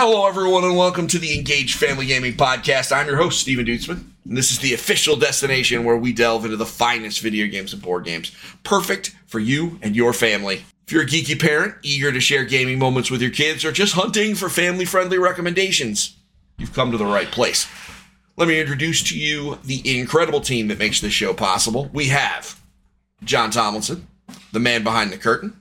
Hello, everyone, and welcome to the Engaged Family Gaming Podcast. I'm your host, Stephen Dutzman, and this is the official destination where we delve into the finest video games and board games, perfect for you and your family. If you're a geeky parent, eager to share gaming moments with your kids, or just hunting for family friendly recommendations, you've come to the right place. Let me introduce to you the incredible team that makes this show possible. We have Jon Tomlinson, the man behind the curtain,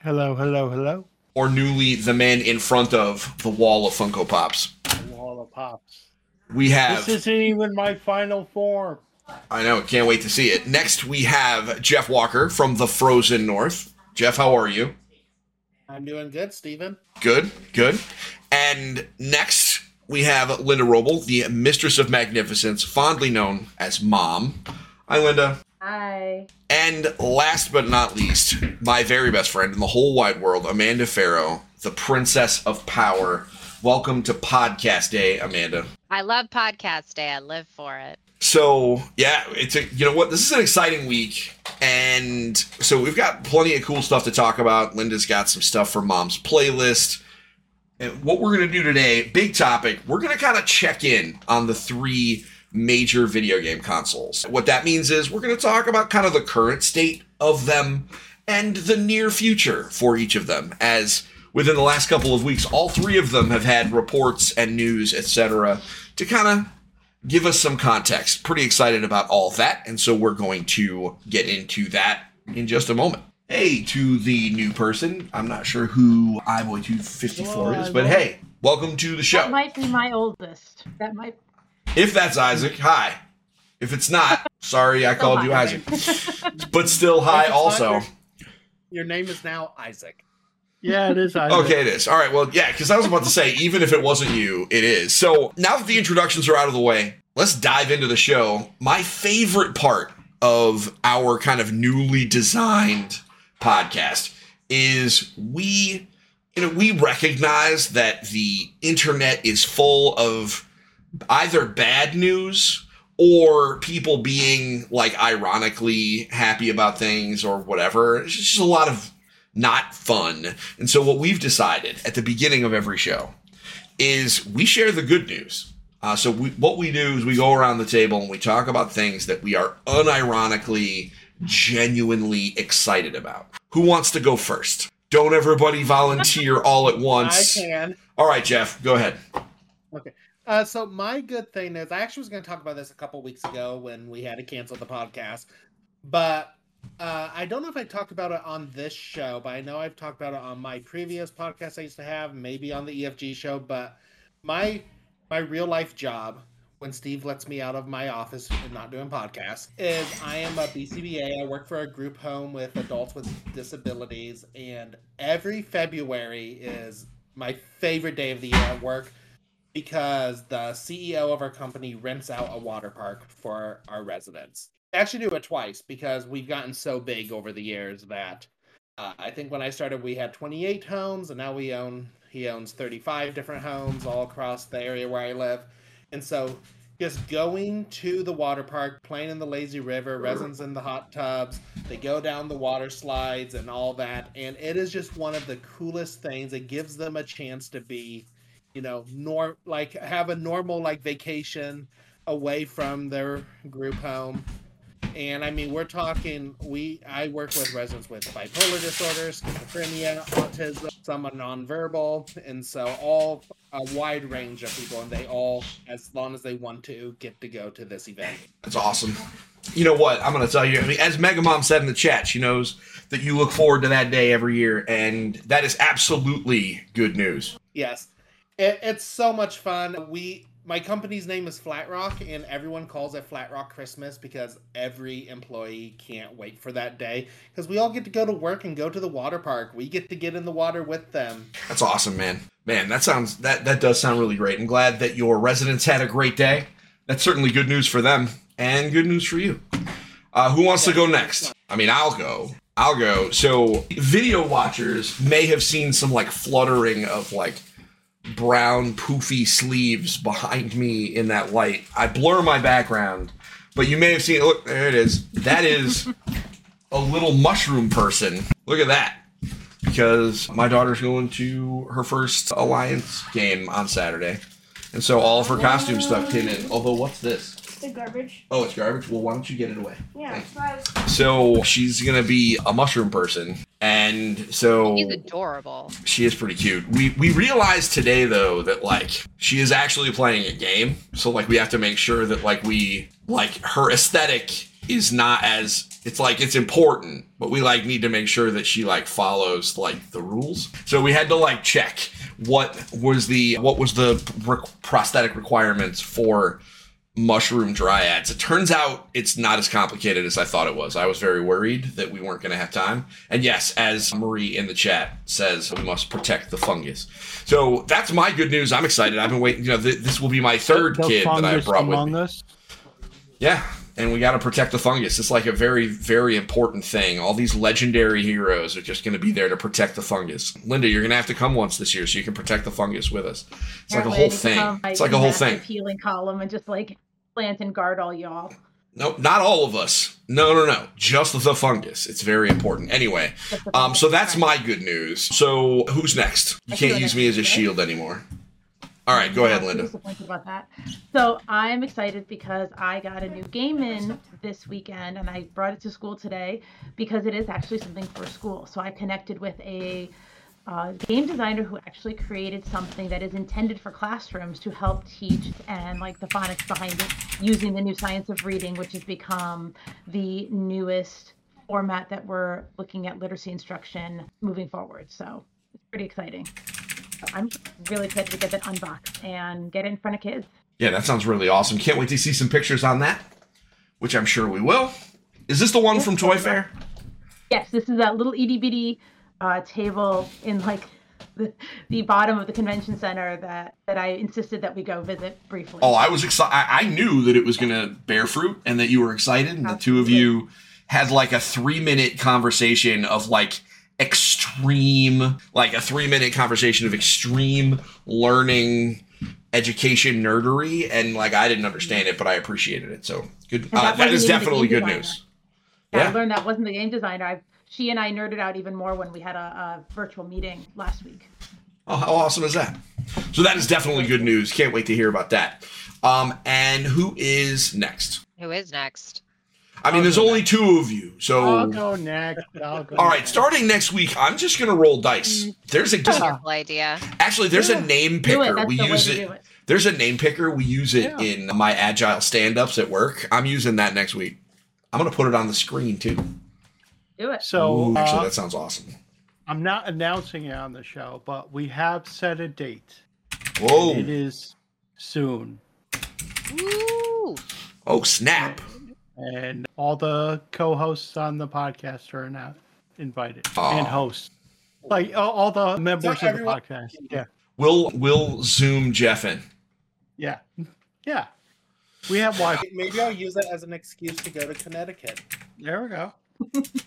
Hello, hello, hello. Or newly the man in front of the wall of Funko Pops. Wall of pops. We have. This isn't even my final form. I know, can't wait to see it. Next, we have Jeff Walker from the Frozen North. Jeff, how are you? I'm doing good, Stephen. Good, good. And next, we have Linda Roble, the Mistress of Magnificence, fondly known as Mom. Hi, Linda. Hi. And last but not least, my very best friend in the whole wide world, Amanda Farrow, the Princess of Power. Welcome to Podcast Day, Amanda. I love podcast day. I live for it. So yeah, it's a you know what this is an exciting week, and so we've got plenty of cool stuff to talk about. Linda's got some stuff for Mom's playlist. And what we're gonna do today, big topic, we're gonna kind of check in on the three major video game consoles. What that means is we're gonna talk about kind of the current state of them and the near future for each of them as within the last couple of weeks all three of them have had reports and news etc to kind of give us some context. Pretty excited about all that, and so we're going to get into that in just a moment. Hey, to the new person, I'm not sure who iBoy254 Hello, is, but hey, welcome to the That show. might be my oldest. That might. If that's Isaac, hi. If it's not, sorry I called you. Isaac. But still, hi If it's not also. your- Your name is now Isaac. Yeah, it is Isaac. Okay, it is. All right, well, yeah, because I was about to say, even if it wasn't you, it is. So now that the introductions are out of the way, let's dive into the show. My favorite part of our kind of newly designed podcast is we, you know, we recognize that the internet is full of either bad news or people being like ironically happy about things or whatever. It's just a lot of not fun. And so what we've decided at the beginning of every show is we share the good news. Uh, so we, what we do is we go around the table and we talk about things that we are unironically, genuinely excited about. Who wants to go first? Don't everybody volunteer all at once. I can. All right, Jeff, go ahead. Uh, so my good thing is, I actually was going to talk about this a couple weeks ago when we had to cancel the podcast, but uh, I don't know if I talked about it on this show, but I know I've talked about it on my previous podcast I used to have, maybe on the EFG show. But my my real life job, when Steve lets me out of my office and not doing podcasts, is I am a BCBA. I work for a group home with adults with disabilities, and every February is my favorite day of the year at work because the CEO of our company rents out a water park for our residents. I actually do it twice because we've gotten so big over the years that uh, I think when I started we had 28 homes and now we own he owns 35 different homes all across the area where I live. And so just going to the water park, playing in the lazy river, residents in the hot tubs, they go down the water slides and all that and it is just one of the coolest things. It gives them a chance to be you know, nor like have a normal like vacation away from their group home. And I mean, we're talking. We I work with residents with bipolar disorder, schizophrenia, autism, some are nonverbal, and so all a wide range of people, and they all, as long as they want to, get to go to this event. That's awesome. You know what? I'm going to tell you. I mean, as Mega Mom said in the chat, she knows that you look forward to that day every year, and that is absolutely good news. Yes, it, it's so much fun. We my company's name is Flat Rock, and everyone calls it Flat Rock Christmas because every employee can't wait for that day because we all get to go to work and go to the water park. We get to get in the water with them. That's awesome, man. Man, that sounds that that does sound really great. I'm glad that your residents had a great day. That's certainly good news for them and good news for you. Uh, who wants to go next? I mean, I'll go. I'll go. So, video watchers may have seen some like fluttering of like brown poofy sleeves behind me in that light. I blur my background, but you may have seen. It. Look, there it is. That is a little mushroom person. Look at that. because my daughter's going to her first Alliance game on Saturday. And so all of her costume stuff came in. Although, what's this? The garbage. Oh, it's garbage? Well, why don't you get it away? Yeah. Thanks. so I was- So she's going to be a mushroom person. And so He's adorable. she is pretty cute. We we realized today though that like she is actually playing a game. So like we have to make sure that like we like her aesthetic is not as it's like it's important, but we like need to make sure that she like follows like the rules. So we had to like check what was the what was the re- prosthetic requirements for mushroom dryads. It turns out it's not as complicated as I thought it was. I was very worried that we weren't going to have time. And yes, as Marie in the chat says, we must protect the fungus. So that's my good news. I'm excited. I've been waiting. You know, th- this will be my third The kid that I fungus brought with among me. us. Yeah. And we got to protect the fungus. It's like a very, very important thing. All these legendary heroes are just going to be there to protect the fungus. Linda, you're going to have to come once this year so you can protect the fungus with us. It's like a whole thing. It's like a whole thing. Healing column and just like plant and guard all y'all. Nope, not all of us. No, no, no. Just the fungus. It's very important. Anyway, um, so that's my good news. So who's next? You can can't use me as a shield anymore. All right, go ahead, Linda. disappointed about that. So I'm excited because I got a new game in this weekend, and I brought it to school today because it is actually something for school. So I connected with a uh, game designer who actually created something that is intended for classrooms to help teach and like the phonics behind it using the new science of reading, which has become the newest format that we're looking at literacy instruction moving forward. So it's pretty exciting. I'm really excited to get that unboxed and get it in front of kids. Yeah, that sounds really awesome. Can't wait to see some pictures on that, which I'm sure we will. Is this the one from Toy Fair? Yes, this is that little itty bitty uh, table in like the, the bottom of the convention center that that I insisted that we go visit briefly. Oh, I was excited. I knew that it was going to bear fruit and that you were excited, and the two of you had like a three minute conversation of like extreme, like a three minute conversation of extreme learning, education nerdery, and like I didn't understand it, but I appreciated it. So good. Uh, that is definitely good designer. news. Yeah, yeah. I learned that wasn't the game designer. I, she and I nerded out even more when we had a, a virtual meeting last week. Oh, how awesome is that? So that is definitely good news. Can't wait to hear about that. Um, and who is next? Who is next? I mean, I'll there's go only two of you, so I'll go next. I'll go All right, next. starting next week, I'm just gonna roll dice. There's a Yeah. Wonderful idea. actually there's Yeah. a name picker. We the way use to it. do it. There's a name picker. We use it Yeah. in my agile stand-ups at work. I'm using that next week. I'm gonna put it on the screen too. Do it. So Ooh, actually, uh, that sounds awesome. I'm not announcing it on the show, but we have set a date. Whoa! It is soon, Woo! Oh snap! and all the co-hosts on the podcast are now invited, Aw. and hosts, like all, all the members of the everyone- podcast. Yeah, We'll we'll zoom Jeff in. yeah, yeah. We have Wi-Fi. Maybe I'll use that as an excuse to go to Connecticut. There we go.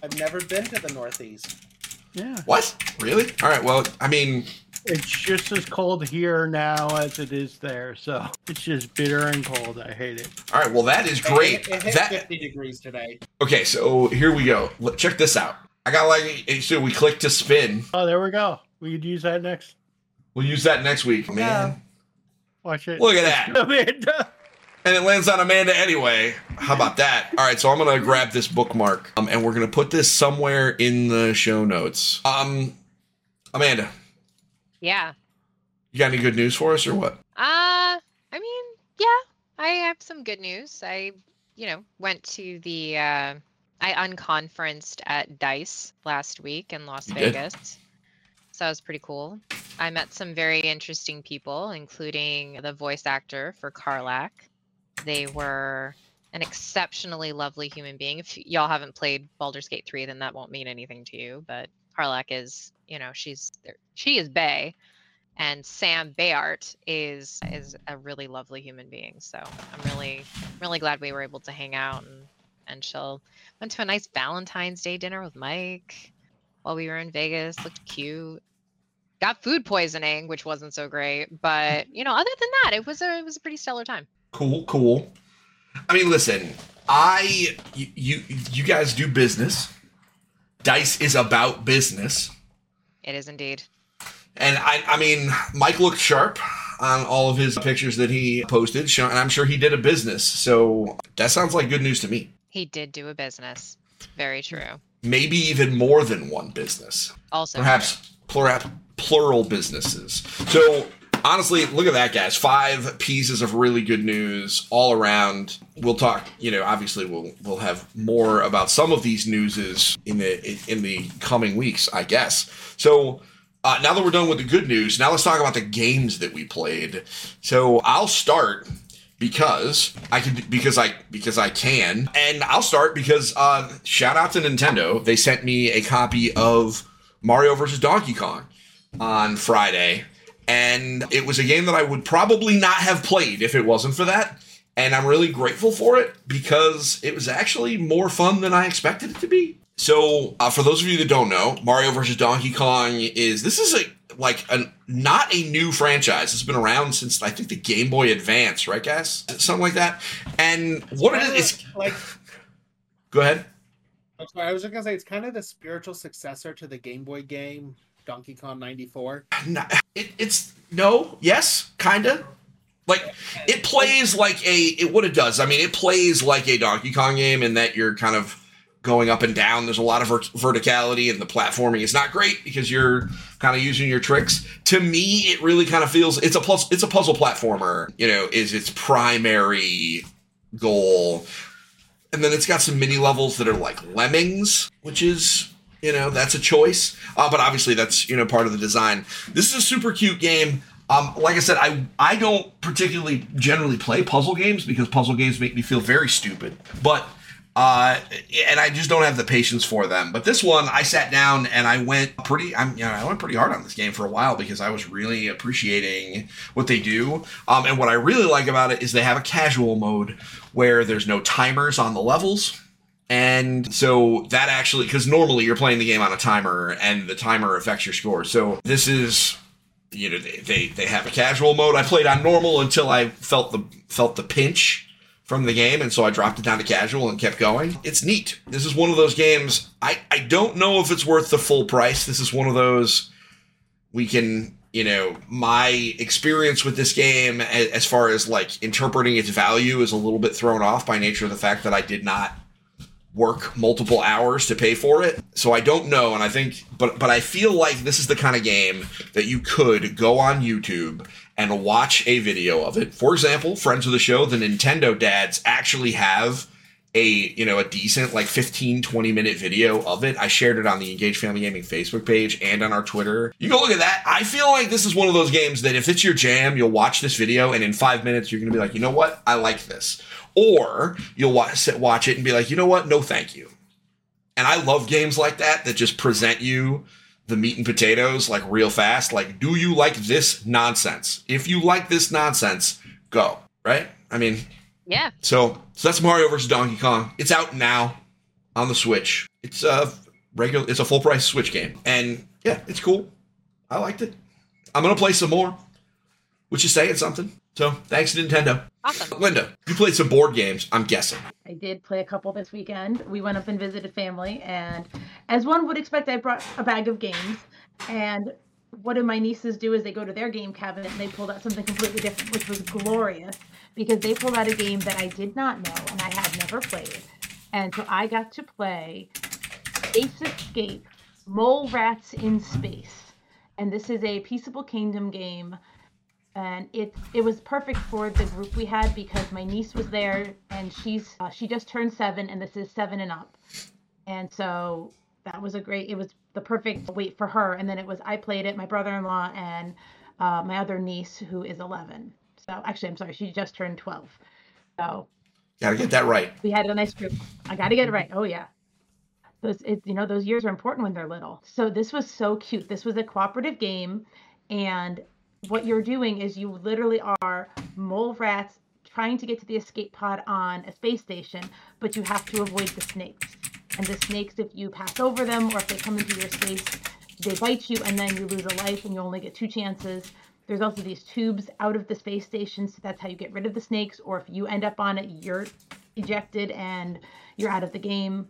I've never been to the Northeast. Yeah, What? Really? All right. Well, I mean, it's just as cold here now as it is there, so it's just bitter and cold. I hate it. all right. Well, that is great. It, it hit That 50 degrees today. okay. So here we go. Look, Check this out. I got like so we click to spin. Oh, there we go. We could use that next. We'll use that next week, man. Watch it. Look at that. And it lands on Amanda anyway. How about that? All right, so I'm gonna grab this bookmark, um, and we're gonna put this somewhere in the show notes. Um, Amanda, Yeah. you got any good news for us or what? Uh, I mean, yeah, I have some good news. I, you know, went to the, uh, I unconferenced at DICE last week in Las You did? Vegas. So that was pretty cool. I met some very interesting people, including the voice actor for Karlach. They were an exceptionally lovely human being. If y'all haven't played Baldur's Gate 3, then that won't mean anything to you. But Karlach is, you know, she's she is Bay, and Sam Béart is is a really lovely human being. So I'm really really glad we were able to hang out and and chill. Went to a nice Valentine's Day dinner with Mike while we were in Vegas. Looked cute. Got food poisoning, which wasn't so great, but you know, other than that, it was a it was a pretty stellar time. Cool, cool. I mean, listen, I you you, you guys do business. Dice is about business. It is indeed. And I, I mean, Mike looked sharp on all of his pictures that he posted, and I'm sure he did a business. So that sounds like good news to me. He did do a business. Very true. Maybe even more than one business. Also, perhaps plural, plural businesses. So honestly, look at that, guys. Five pieces of really good news all around. We'll talk. You know, obviously, we'll we'll have more about some of these newses in the in the coming weeks, I guess. So. Uh, now that we're done with the good news, now let's talk about the games that we played. So I'll start because I can because I because I can, and I'll start because uh, shout out to Nintendo. They sent me a copy of Mario vs. Donkey Kong on Friday, and it was a game that I would probably not have played if it wasn't for that. And I'm really grateful for it because it was actually more fun than I expected it to be. So, uh, for those of you that don't know, Mario vs. Donkey Kong is this is a like a not a new franchise. It's been around since I think the Game Boy Advance, right, guys? Something like that. And what it is, it's like go ahead. I'm sorry, I was just gonna say it's kind of the spiritual successor to the Game Boy game Donkey Kong '94. It, it's no, yes, kinda. Like it plays like a it what it does. I mean, it plays like a Donkey Kong game in that you're kind of going up and down. There's a lot of vert- verticality, and the platforming is not great because you're kind of using your tricks. To me, it really kind of feels it's a plus. It's a puzzle platformer. You know, is its primary goal, and then it's got some mini levels that are like lemmings, which is you know that's a choice. Uh, but obviously, that's you know part of the design. This is a super cute game. Um, like I said, I I don't particularly generally play puzzle games because puzzle games make me feel very stupid. But uh, and I just don't have the patience for them. But this one, I sat down and I went pretty. I'm you know I went pretty hard on this game for a while because I was really appreciating what they do. Um, and what I really like about it is they have a casual mode where there's no timers on the levels. And so that actually, because normally you're playing the game on a timer and the timer affects your score. So this is you know they, they they have a casual mode. I played on normal until I felt the felt the pinch from the game, and so I dropped it down to casual and kept going. It's neat. This is one of those games. I I don't know if it's worth the full price. This is one of those we can you know my experience with this game as far as like interpreting its value is a little bit thrown off by nature of the fact that I did not work multiple hours to pay for it. So I don't know and I think but but I feel like this is the kind of game that you could go on YouTube and watch a video of it. For example, friends of the show, the Nintendo dads actually have a, you know, a decent like 15 20 minute video of it. I shared it on the Engage Family Gaming Facebook page and on our Twitter. You go look at that. I feel like this is one of those games that if it's your jam, you'll watch this video and in 5 minutes you're to be like, "You know what? I like this." Or you'll watch watch it and be like, "You know what? No, thank you." And I love games like that that just present you the meat and potatoes like real fast. Like, do you like this nonsense? If you like this nonsense, go. Right? I mean, yeah, so so that's Mario vs. Donkey Kong. It's out now on the Switch. It's a regular. It's a full price Switch game, and yeah, it's cool. I liked it. I'm gonna play some more, which is saying something. So thanks Nintendo. awesome. Linda, you played some board games. I'm guessing. I did play a couple this weekend. We went up and visited family, and as one would expect, I brought a bag of games. And what do my nieces do is they go to their game cabinet and they pulled out something completely different, which was glorious because they pulled out a game that I did not know and I had never played. And so I got to play Space Escape Mole Rats in Space. And this is a Peaceable Kingdom game and it it was perfect for the group we had because my niece was there and she's uh, she just turned seven and this is seven and up and so that was a great it was the perfect weight for her and then it was i played it my brother-in-law and uh, my other niece who is 11 so actually i'm sorry she just turned 12 so Gotta get that right. we had a nice group. I got to get it right. Oh yeah. Those it, you know those years are important when they're little. So this was so cute. This was a cooperative game and what you're doing is you literally are mole rats trying to get to the escape pod on a space station, but you have to avoid the snakes. And the snakes if you pass over them or if they come into your space, they bite you and then you lose a life and you only get two chances. There's also these tubes out of the space station, so that's how you get rid of the snakes. Or if you end up on it, you're ejected and you're out of the game.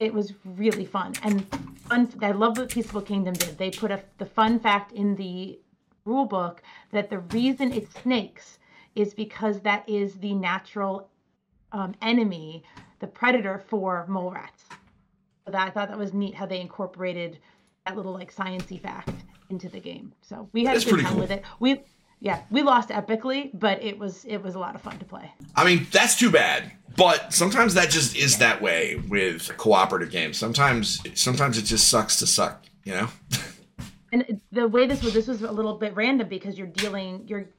it was really fun and fun. I love what Peaceful Kingdom did. They put a, the fun fact in the rule book that the reason it's snakes is because that is the natural um, enemy, the predator for mole rats. So that I thought that was neat how they incorporated that little like sciency fact into the game. So we had That's a good time cool. with it. We yeah, we lost epically, but it was it was a lot of fun to play. I mean, that's too bad. But sometimes that just is that way with cooperative games. Sometimes, sometimes it just sucks to suck. You know. And the way this was, this was a little bit random because you're dealing, you're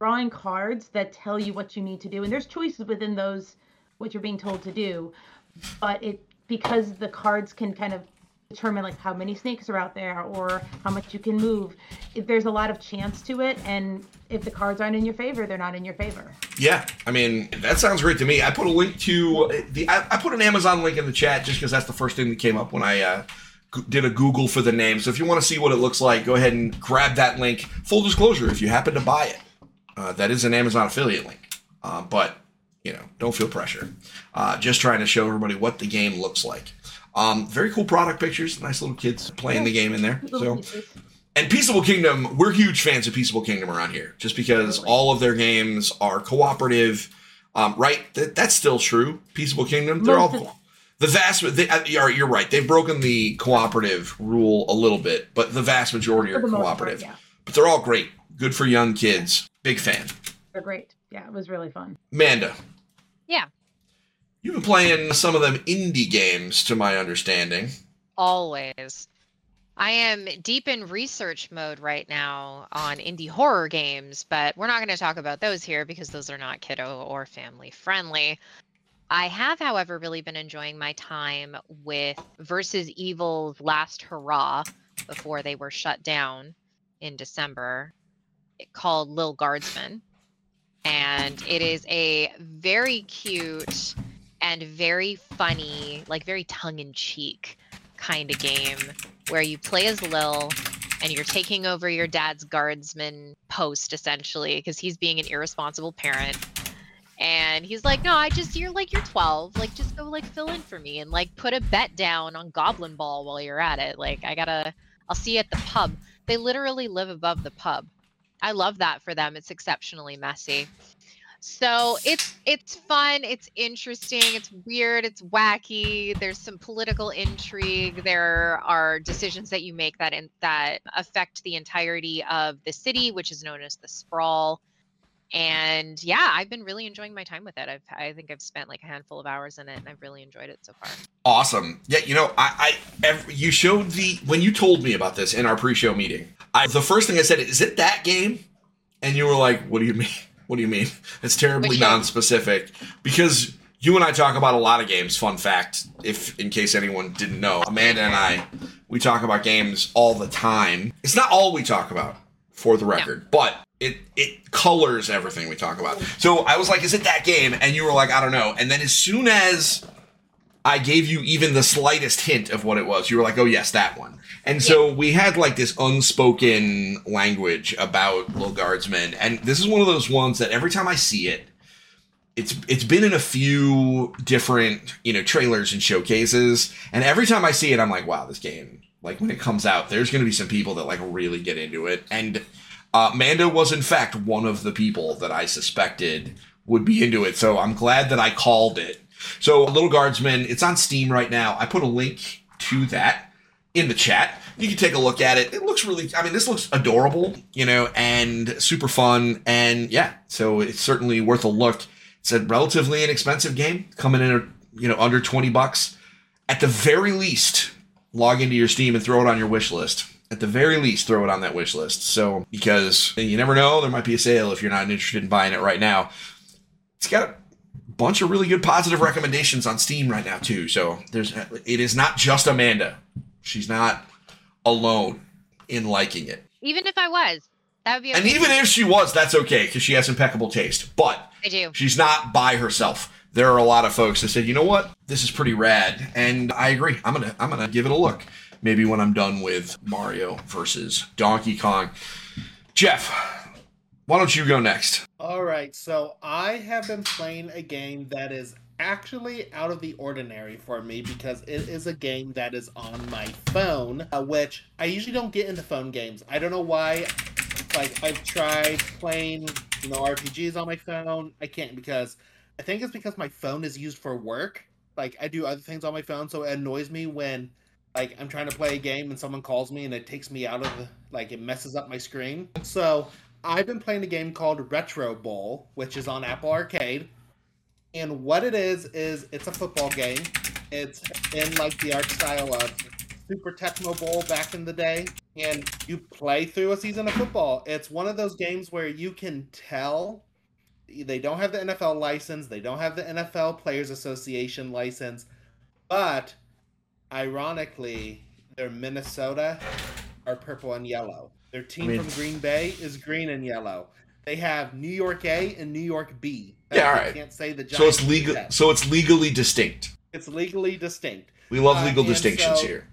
drawing cards that tell you what you need to do, and there's choices within those what you're being told to do. But it because the cards can kind of determine like how many snakes are out there or how much you can move. If there's a lot of chance to it, and if the cards aren't in your favor, they're not in your favor. Yeah, I mean that sounds great to me. I put a link to the. I, I put an Amazon link in the chat just because that's the first thing that came up when I uh, did a Google for the name. So if you want to see what it looks like, go ahead and grab that link. Full disclosure: if you happen to buy it, uh, that is an Amazon affiliate link. Uh, but you know, don't feel pressure. Uh, just trying to show everybody what the game looks like. Um, very cool product pictures. Nice little kids playing the game in there. So. And Peaceable Kingdom, we're huge fans of Peaceable Kingdom around here, just because all of their games are cooperative. Um, right? That, that's still true. Peaceable Kingdom, they're all of- the vast. They, uh, you're, you're right. They've broken the cooperative rule a little bit, but the vast majority are the most part, cooperative. yeah, But they're all great. Good for young kids. Big fan. they're great. Yeah, it was really fun. Manda. Yeah. You've been playing some of them indie games, to my understanding. Always. I am deep in research mode right now on indie horror games, but we're not going to talk about those here because those are not kiddo or family friendly. I have, however, really been enjoying my time with Versus Evil's Last Hurrah before they were shut down in December, called Lil Guardsman. And it is a very cute and very funny, like very tongue in cheek kind of game where you play as Lil and you're taking over your dad's guardsman post essentially because he's being an irresponsible parent. And he's like, No, I just, you're like, you're 12. Like, just go, like, fill in for me and, like, put a bet down on Goblin Ball while you're at it. Like, I gotta, I'll see you at the pub. They literally live above the pub. I love that for them. It's exceptionally messy. So it's it's fun, it's interesting, it's weird, it's wacky. There's some political intrigue. There are decisions that you make that in, that affect the entirety of the city, which is known as the sprawl. And yeah, I've been really enjoying my time with it. I've I think I've spent like a handful of hours in it, and I've really enjoyed it so far. Awesome. Yeah, you know, I, I ev- you showed the when you told me about this in our pre-show meeting. I the first thing I said is it that game, and you were like, "What do you mean? What do you mean? It's terribly non-specific." Because you and I talk about a lot of games. Fun fact, if in case anyone didn't know, Amanda and I we talk about games all the time. It's not all we talk about, for the record, but it it colors everything we talk about. So I was like, "Is it that game?" And you were like, "I don't know." And then as soon as I gave you even the slightest hint of what it was. You were like, "Oh yes, that one." And so we had like this unspoken language about Little Guardsmen, and this is one of those ones that every time I see it, it's it's been in a few different you know trailers and showcases, and every time I see it, I'm like, "Wow, this game!" Like when it comes out, there's going to be some people that like really get into it, and uh, Manda was in fact one of the people that I suspected would be into it. So I'm glad that I called it. So Little Guardsman, it's on Steam right now. I put a link to that in the chat. You can take a look at it. It looks really I mean this looks adorable, you know, and super fun and yeah, so it's certainly worth a look. It's a relatively inexpensive game coming in you know under 20 bucks. At the very least, log into your Steam and throw it on your wish list. At the very least, throw it on that wish list. So because you never know, there might be a sale if you're not interested in buying it right now. It's got bunch of really good positive recommendations on Steam right now too. So there's it is not just Amanda. She's not alone in liking it. Even if I was, that would be. And even if she was, that's okay because she has impeccable taste. But I do. she's not by herself. There are a lot of folks that said, "You know what? This is pretty rad," and I agree. I'm gonna I'm gonna give it a look. Maybe when I'm done with Mario versus Donkey Kong. Jeff, why don't you go next? All right, so I have been playing a game that is actually out of the ordinary for me because it is a game that is on my phone, uh, which I usually don't get into phone games. I don't know why. Like I've tried playing, you know, RPGs on my phone. I can't because I think it's because my phone is used for work. Like I do other things on my phone, so it annoys me when like I'm trying to play a game and someone calls me and it takes me out of the like it messes up my screen. So I've been playing a game called Retro Bowl, which is on Apple Arcade. And what it is is it's a football game. It's in like the art style of Super Tecmo Bowl back in the day, and you play through a season of football. It's one of those games where you can tell they don't have the NFL license, they don't have the NFL Players Association license, but ironically, their Minnesota are purple and yellow. Their team I mean- from Green Bay is green and yellow. They have New York A and New York B. Yeah, all right. Can't say the So it's legal. So it's legally distinct. It's legally distinct. We love Uh, legal and distinctions so- here.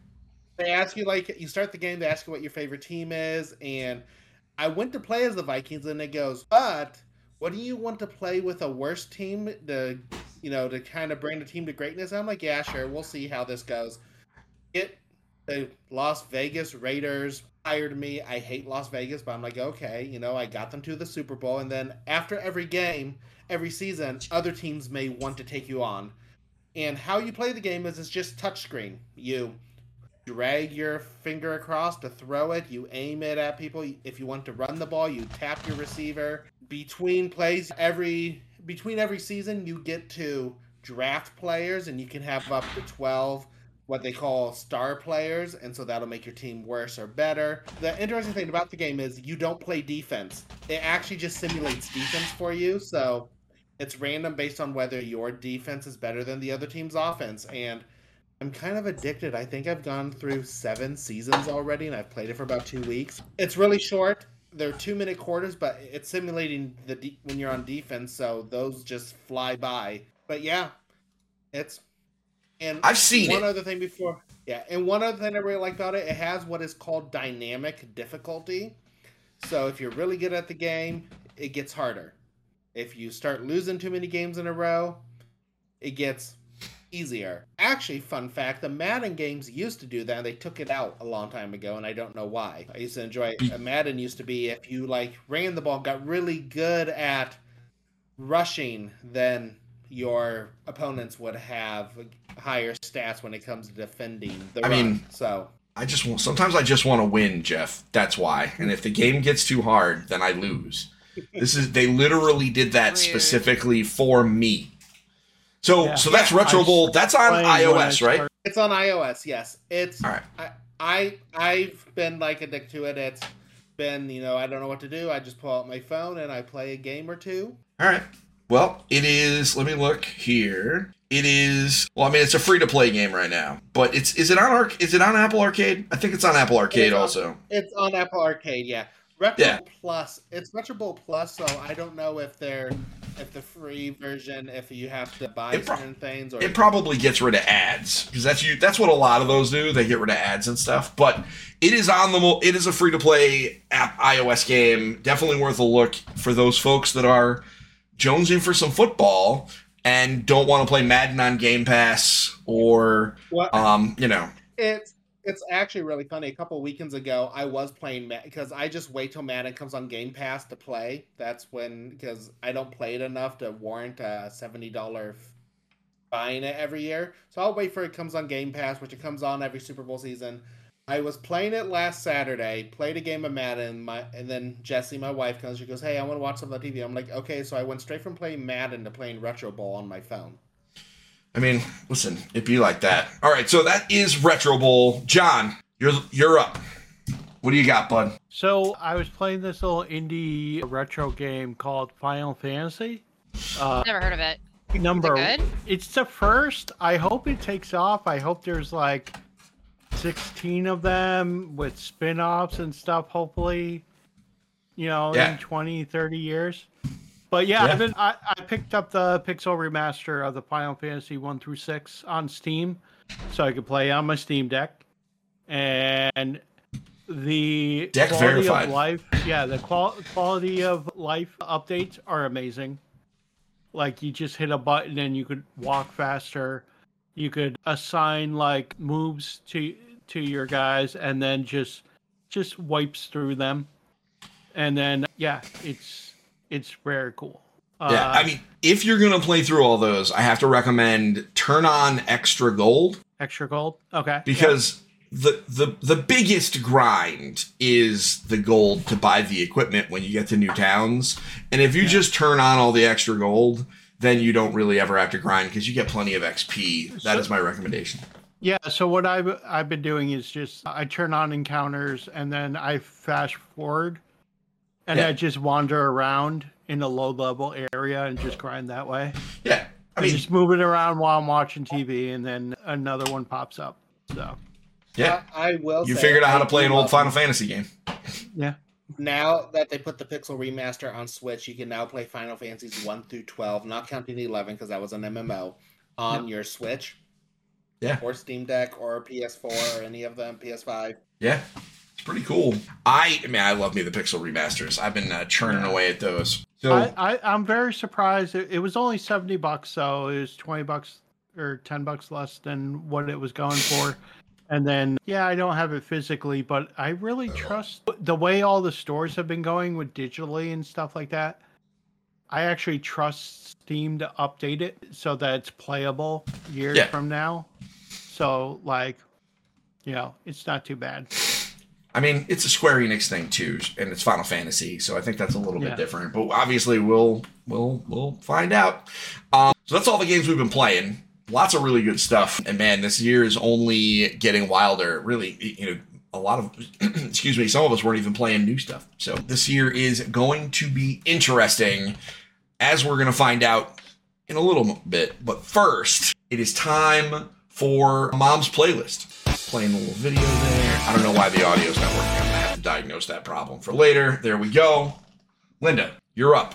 They ask you like you start the game. They ask you what your favorite team is, and I went to play as the Vikings, and it goes, but what do you want to play with a worse team to, you know, to kind of bring the team to greatness? I'm like, yeah, sure, we'll see how this goes. It the Las Vegas Raiders hired me. I hate Las Vegas, but I'm like, okay, you know, I got them to the Super Bowl, and then after every game, every season, other teams may want to take you on. And how you play the game is it's just touchscreen. You drag your finger across to throw it. You aim it at people. If you want to run the ball, you tap your receiver. Between plays, every between every season, you get to draft players, and you can have up to twelve what they call star players, and so that'll make your team worse or better. The interesting thing about the game is you don't play defense. It actually just simulates defense for you. So it's random based on whether your defense is better than the other team's offense. And I'm kind of addicted. I think I've gone through seven seasons already, and I've played it for about two weeks. It's really short. They're two minute quarters, but it's simulating the de- when you're on defense, so those just fly by. But yeah, it's and I've seen one it. other thing before, yeah, and one other thing I really like about it, it has what is called dynamic difficulty. So if you're really good at the game, it gets harder. If you start losing too many games in a row, it gets easier. Actually, fun fact: the Madden games used to do that. They took it out a long time ago, and I don't know why. I used to enjoy it. Madden used to be if you like ran the ball, got really good at rushing, then your opponents would have higher stats when it comes to defending the I run. mean- so I just want, sometimes I just want to win, Jeff. That's why. And if the game gets too hard, then I lose. This is they literally did that Rude. specifically for me. So Yeah. so that's Yeah, Retro I Bowl. That's on Playing when I iOS, right? it's on iOS. Yes, it's. All right. I, I I've been like addicted to it. It's been you know I don't know what to do. I just pull out my phone and I play a game or two. All right. Well, it is. Let me look here. It is. Well, I mean, it's a free to play game right now, but it's. Is it on Arc? Is it on Apple Arcade? I think it's on Apple Arcade It's on- also. It's on Apple Arcade. Yeah, Retro Yeah. Plus. It's Retro Bowl Plus, so I don't know if they're if the free version if you have to buy pro- certain things or It probably gets rid of ads because that's you. That's what a lot of those do. They get rid of ads and stuff. But it is on the. It is a free to play app iOS game. Definitely worth a look for those folks that are jonesing for some football and don't want to play Madden on Game Pass or what um you know It's it's actually really funny. A couple weekends ago, I was playing because I just wait till Madden comes on Game Pass to play. That's when because I don't play it enough to warrant a seventy dollar buying it every year. So I'll wait for it comes on Game Pass, which it comes on every Super Bowl season. I was playing it last Saturday, played a game of Madden, my, and then Jesse, my wife, comes. She goes, "Hey, I want to watch some on TV." I'm like, "Okay." So I went straight from playing Madden to playing Retro Bowl on my phone. I mean, listen, it'd be like that. All right, so that is Retro Bowl. Jon, you're you're up. What do you got, bud? So I was playing this little indie retro game called Final Fantasy. Uh, Never heard of it. number good? it's the first. I hope it takes off. I hope there's like 16 of them with spin-offs and stuff hopefully. You know, Yeah. in 20, 30 years. But yeah, Yeah. I've been, I, I picked up the Pixel remaster of the Final Fantasy 1 through 6 on Steam so I could play on my Steam Deck. And the Deck quality verified. of life, yeah, the qual- quality of life updates are amazing. like you just hit a button and you could walk faster. You could assign like moves to to your guys and then just just wipes through them. And then yeah, it's it's very cool. Yeah, Uh, I mean, if you're gonna play through all those, I have to recommend turn on extra gold extra gold. Okay. because the the the biggest grind is the gold to buy the equipment when you get to new towns. And if you Yeah. just turn on all the extra gold, then you don't really ever have to grind because you get plenty of XP. That So- is my recommendation. Yeah, so what I've I've been doing is just I turn on encounters and then I fast forward and Yeah. I just wander around in a low level area and just grind that way. Yeah, I I mean, just moving around while I'm watching TV and then another one pops up. So yeah, I, I will. you say, figured out how to play an old Final Fantasy game. Yeah. Now that they put the Pixel remaster on Switch, you can now play Final Fantasies one through twelve, not counting eleven because that was an MMO, on your Switch. Yeah. Or Steam Deck or PS4 or any of them, PS5. Yeah, it's pretty cool. I, I mean, I love me the Pixel remasters. I've been uh, churning away at those. So I, I I'm very surprised. It, it was only seventy bucks, so it was twenty bucks or ten bucks less than what it was going for. And then yeah, I don't have it physically, but I really trust the way all the stores have been going with digitally and stuff like that. I actually trust Steam to update it so that it's playable years Yeah. from now. So like, you know, it's not too bad. I mean, it's a Square Enix thing too, and it's Final Fantasy, so I think that's a little Yeah. bit different. But obviously, we'll we'll we'll find out. Um, so that's all the games we've been playing. Lots of really good stuff, and man, this year is only getting wilder. Really, you know, a lot of excuse me, some of us weren't even playing new stuff. So this year is going to be interesting, as we're going to find out in a little bit. But first, it is time for Mom's playlist. Playing a little video there. I don't know why the audio's not working. I'm gonna have to diagnose that problem for later. There we go. Linda, you're up.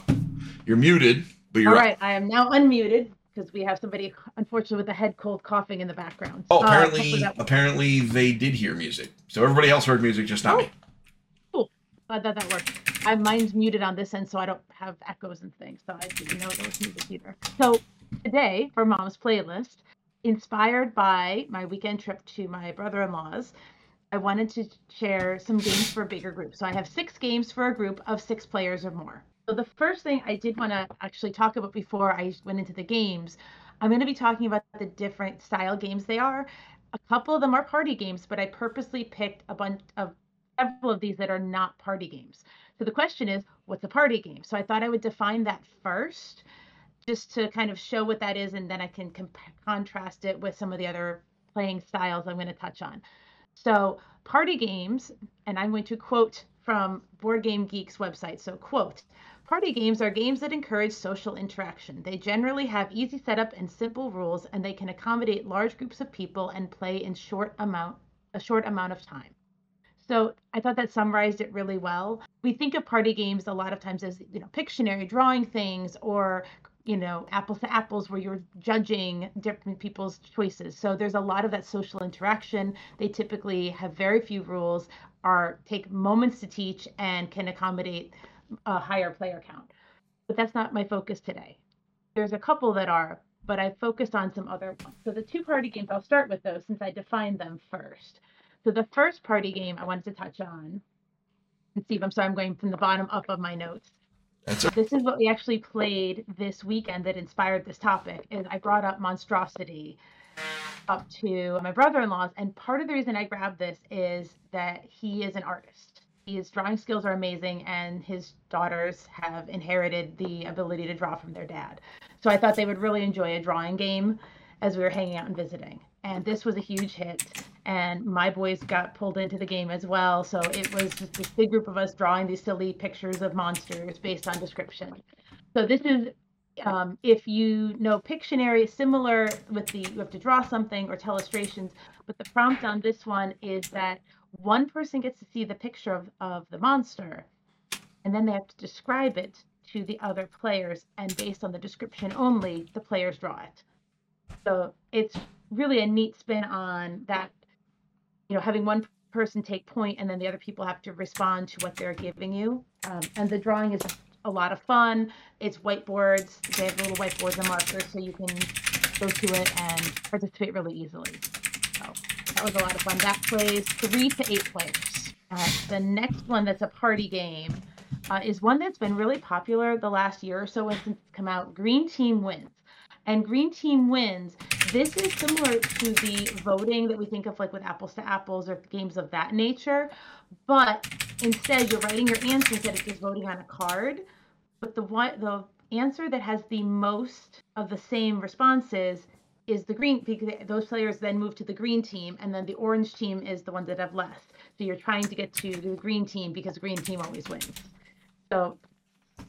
You're muted, but you're All up. right, I am now unmuted because we have somebody, unfortunately, with a head cold coughing in the background. Oh, Uh, apparently, that- apparently they did hear music. So everybody else heard music, just not me. I thought that worked. I mine's muted on this end, so I don't have echoes and things. So I didn't know there was music either. So today, for Mom's playlist, inspired by my weekend trip to my brother-in-law's, I wanted to share some games for bigger group. So I have six games for a group of six players or more. So the first thing I did want to actually talk about before I went into the games, I'm going to be talking about the different style games they are. A couple of them are party games, but I purposely picked a bunch of several of these that are not party games. So the question is, what's a party game? So I thought I would define that first, just to kind of show what that is, and then I can comp- contrast it with some of the other playing styles I'm going to touch on. So party games, and I'm going to quote from Board Game Geek's website. So quote. Party games are games that encourage social interaction. They generally have easy setup and simple rules, and they can accommodate large groups of people and play in short amount a short amount of time. So I thought that summarized it really well. We think of party games a lot of times as you know Pictionary, drawing things, or you know apples to apples, where you're judging different people's choices. So there's a lot of that social interaction. They typically have very few rules, are take moments to teach, and can accommodate a higher player count. But that's not my focus today. There's a couple that are, but I focused on some other ones. So the two party games, I'll start with those since I defined them first. So the first party game I wanted to touch on, and Steve, I'm sorry, I'm going from the bottom up of my notes. That's This is what we actually played this weekend that inspired this topic. Is I brought up Monsdrawcity up to my brother-in-law's, and part of the reason I grabbed this is that he is an artist. His drawing skills are amazing, and his daughters have inherited the ability to draw from their dad. So I thought they would really enjoy a drawing game as we were hanging out and visiting. And this was a huge hit. And my boys got pulled into the game as well. So it was just this big group of us drawing these silly pictures of monsters based on description. So this is, um, if you know Pictionary, similar with the you have to draw something or tell illustrations. But the prompt on this one is that one person gets to see the picture of, of the monster, and then they have to describe it to the other players. And based on the description only, the players draw it. So it's really a neat spin on that, you know, having one person take point and then the other people have to respond to what they're giving you. Um, and the drawing is a lot of fun. It's whiteboards. They have little whiteboards and markers, so you can go to it and participate really easily. So that was a lot of fun. That plays three to eight players. Uh, the next one that's a party game uh, is one that's been really popular the last year or so since it's come out. Green Team Wins. And Green Team Wins. This is similar to the voting that we think of like with apples to apples or games of that nature. But instead, you're writing your answer instead of just voting on a card. But the one, the answer that has the most of the same responses is the green because those players then move to the green team and then the orange team is the ones that have less so you're trying to get to the green team because the green team always wins so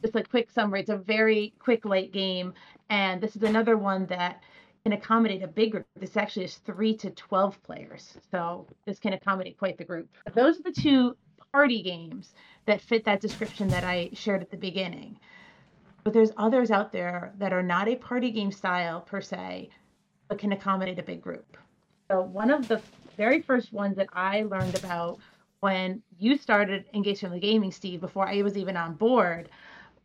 just a quick summary it's a very quick late game and this is another one that can accommodate a big group this actually is 3 to 12 players so this can accommodate quite the group those are the two party games that fit that description that i shared at the beginning but there's others out there that are not a party game style per se but can accommodate a big group. So one of the very first ones that I learned about when you started engaging with gaming, Steve, before I was even on board,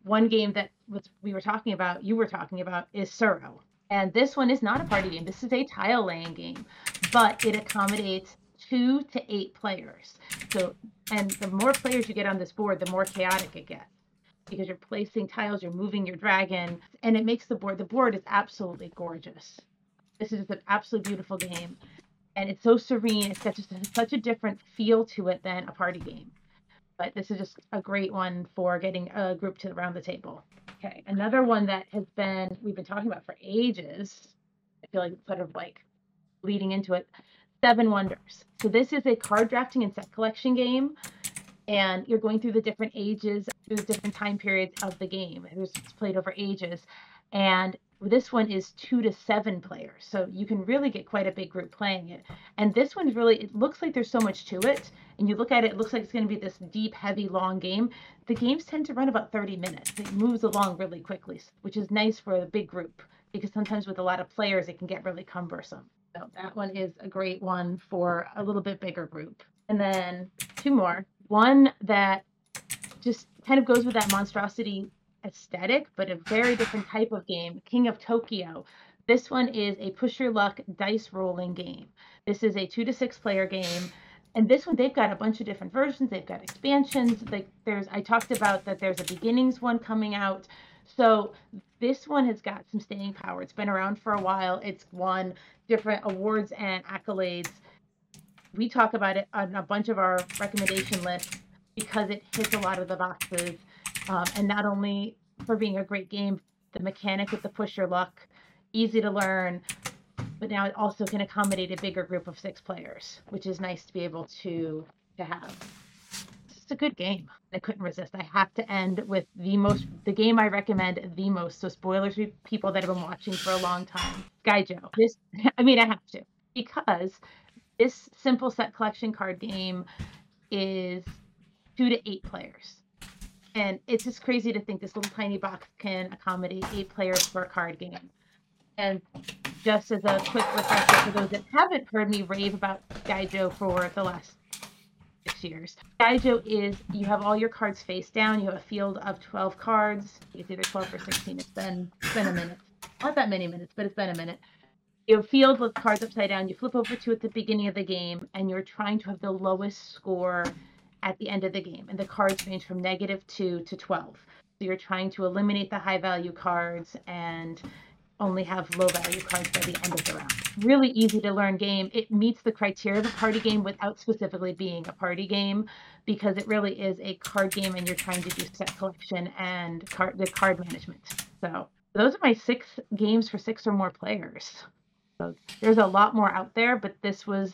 one game that was we were talking about, you were talking about, is Tsuro. And this one is not a party game. This is a tile laying game, but it accommodates two to eight players. So, and the more players you get on this board, the more chaotic it gets because you're placing tiles, you're moving your dragon, and it makes the board. The board is absolutely gorgeous. This is an absolutely beautiful game, and it's so serene. It's got just such a different feel to it than a party game. But this is just a great one for getting a group to around the table. Okay, another one that has been we've been talking about for ages. I feel like sort of like leading into it. Seven Wonders. So this is a card drafting and set collection game, and you're going through the different ages, through the different time periods of the game. It's played over ages, and this one is two to seven players so you can really get quite a big group playing it. And this one's really it looks like there's so much to it and you look at it it looks like it's going to be this deep heavy long game. The games tend to run about 30 minutes. It moves along really quickly which is nice for a big group because sometimes with a lot of players it can get really cumbersome. So that one is a great one for a little bit bigger group. And then two more. One that just kind of goes with that Monsdrawcity aesthetic, but a very different type of game. King of Tokyo. This one is a push your luck dice rolling game. This is a two to six player game. And this one, they've got a bunch of different versions. They've got expansions. Like there's, I talked about that there's a beginnings one coming out. So this one has got some staying power. It's been around for a while. It's won different awards and accolades. We talk about it on a bunch of our recommendation lists because it hits a lot of the boxes um, and not only for being a great game, the mechanic with the push your luck, easy to learn, but now it also can accommodate a bigger group of six players, which is nice to be able to to have. It's a good game. I couldn't resist. I have to end with the most the game I recommend the most. So spoilers for people that have been watching for a long time. Skyjo. This I mean I have to because this simple set collection card game is two to eight players and it's just crazy to think this little tiny box can accommodate eight players for a card game. And just as a quick refresher for those that haven't heard me rave about Skyjo for the last six years, Skyjo is you have all your cards face down. You have a field of 12 cards. It's either 12 or 16. It's been, it's been a minute. Not that many minutes, but it's been a minute. You have a field with cards upside down. You flip over to at the beginning of the game, and you're trying to have the lowest score at the end of the game. And the cards range from negative 2 to 12. So you're trying to eliminate the high value cards and only have low value cards by the end of the round. Really easy to learn game. It meets the criteria of a party game without specifically being a party game because it really is a card game and you're trying to do set collection and card the card management. So those are my six games for six or more players. So there's a lot more out there, but this was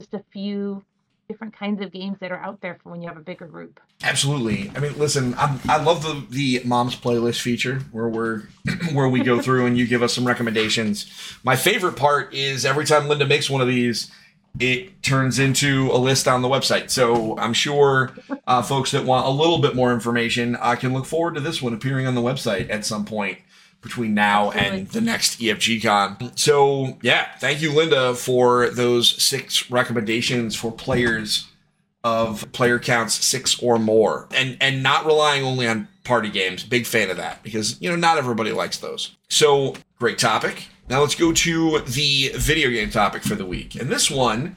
just a few different kinds of games that are out there for when you have a bigger group. Absolutely. I mean, listen, I'm, i love the the mom's playlist feature where we're where we go through and you give us some recommendations. My favorite part is every time Linda makes one of these, it turns into a list on the website. So I'm sure uh, folks that want a little bit more information uh, can look forward to this one appearing on the website at some point between now Absolutely. and the next EFG Con. So, yeah, thank you, Linda, for those six recommendations for players of player counts six or more. And and not relying only on party games. Big fan of that because you know not everybody likes those. So great topic. Now let's go to the video game topic for the week. And this one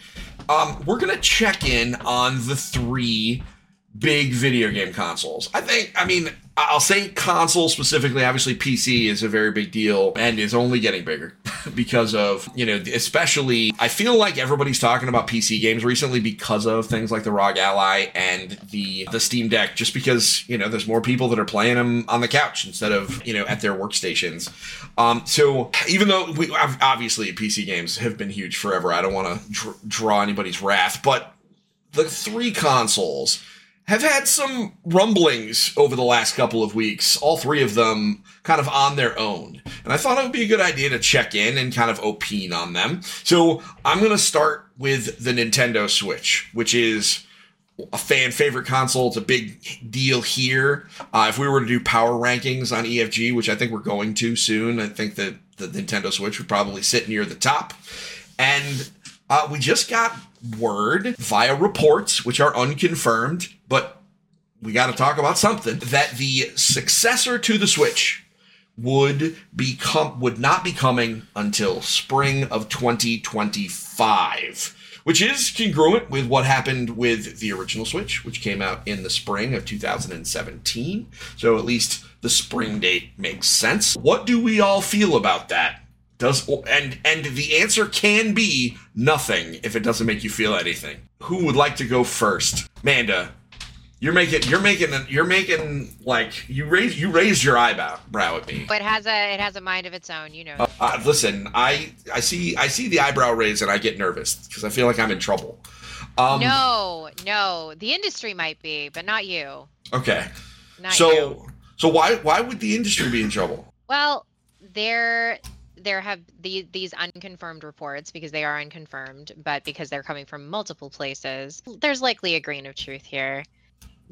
um, we're gonna check in on the three big video game consoles. I think, I mean, I'll say console specifically. Obviously, PC is a very big deal and is only getting bigger because of, you know, especially, I feel like everybody's talking about PC games recently because of things like the ROG Ally and the, the Steam Deck, just because, you know, there's more people that are playing them on the couch instead of, you know, at their workstations. Um, so even though we, obviously PC games have been huge forever, I don't want to dr- draw anybody's wrath, but the three consoles, have had some rumblings over the last couple of weeks, all three of them kind of on their own. And I thought it would be a good idea to check in and kind of opine on them. So I'm going to start with the Nintendo Switch, which is a fan favorite console. It's a big deal here. Uh, if we were to do power rankings on EFG, which I think we're going to soon, I think that the Nintendo Switch would probably sit near the top. And uh, we just got word via reports, which are unconfirmed, but we got to talk about something. That the successor to the Switch would become would not be coming until spring of 2025 which is congruent with what happened with the original switch which came out in the spring of 2017 so at least the spring date makes sense. What do we all feel about that? Does and and the answer can be nothing if it doesn't make you feel anything. Who would like to go first? Manda you're making you're making you're making like you raise you raised your eyebrow brow at me But it has a it has a mind of its own, you know. uh, uh, listen i i see i see the eyebrow raise and i get nervous because i feel like i'm in trouble um no, no, the industry might be, but not you. okay Not so you. so why why would the industry be in trouble Well, there there have the, these unconfirmed reports because they are unconfirmed, but because they're coming from multiple places, there's likely a grain of truth here.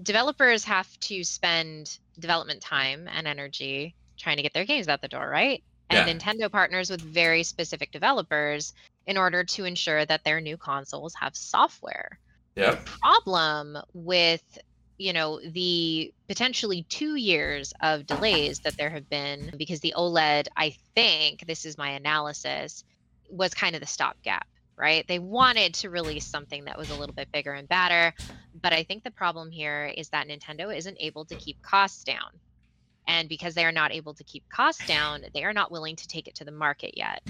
Developers have to spend development time and energy trying to get their games out the door, right? And Yeah. Nintendo partners with very specific developers in order to ensure that their new consoles have software yeah problem with you know the potentially two years of delays that there have been because the oled i think this is my analysis was kind of the stopgap right? They wanted to release something that was a little bit bigger and badder but i think the problem here is that nintendo isn't able to keep costs down. And because they are not able to keep costs down they are not willing to take it to the market yet.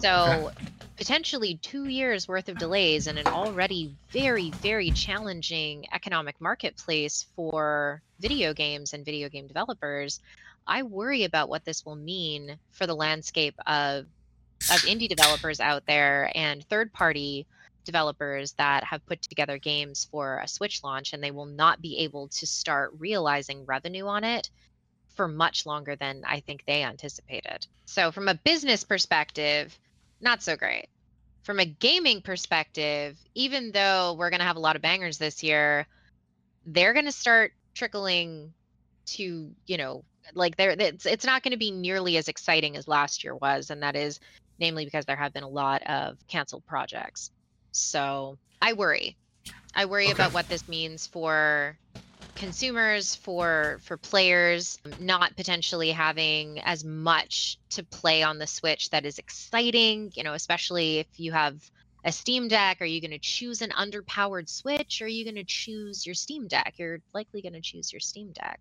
So potentially two years worth of delays in an already very, very challenging economic marketplace for video games and video game developers, I worry about what this will mean for the landscape of of indie developers out there and third party developers that have put together games for a Switch launch and they will not be able to start realizing revenue on it for much longer than I think they anticipated. So from a business perspective, not so great. From a gaming perspective, even though we're going to have a lot of bangers this year, they're going to start trickling to, you know, like they're it's, it's not going to be nearly as exciting as last year was and that is namely because there have been a lot of canceled projects. So, I worry. I worry Okay. about what this means for consumers for for players um, not potentially having as much to play on the switch that is exciting you know especially if you have a steam deck are you going to choose an underpowered switch or are you going to choose your steam deck you're likely going to choose your steam deck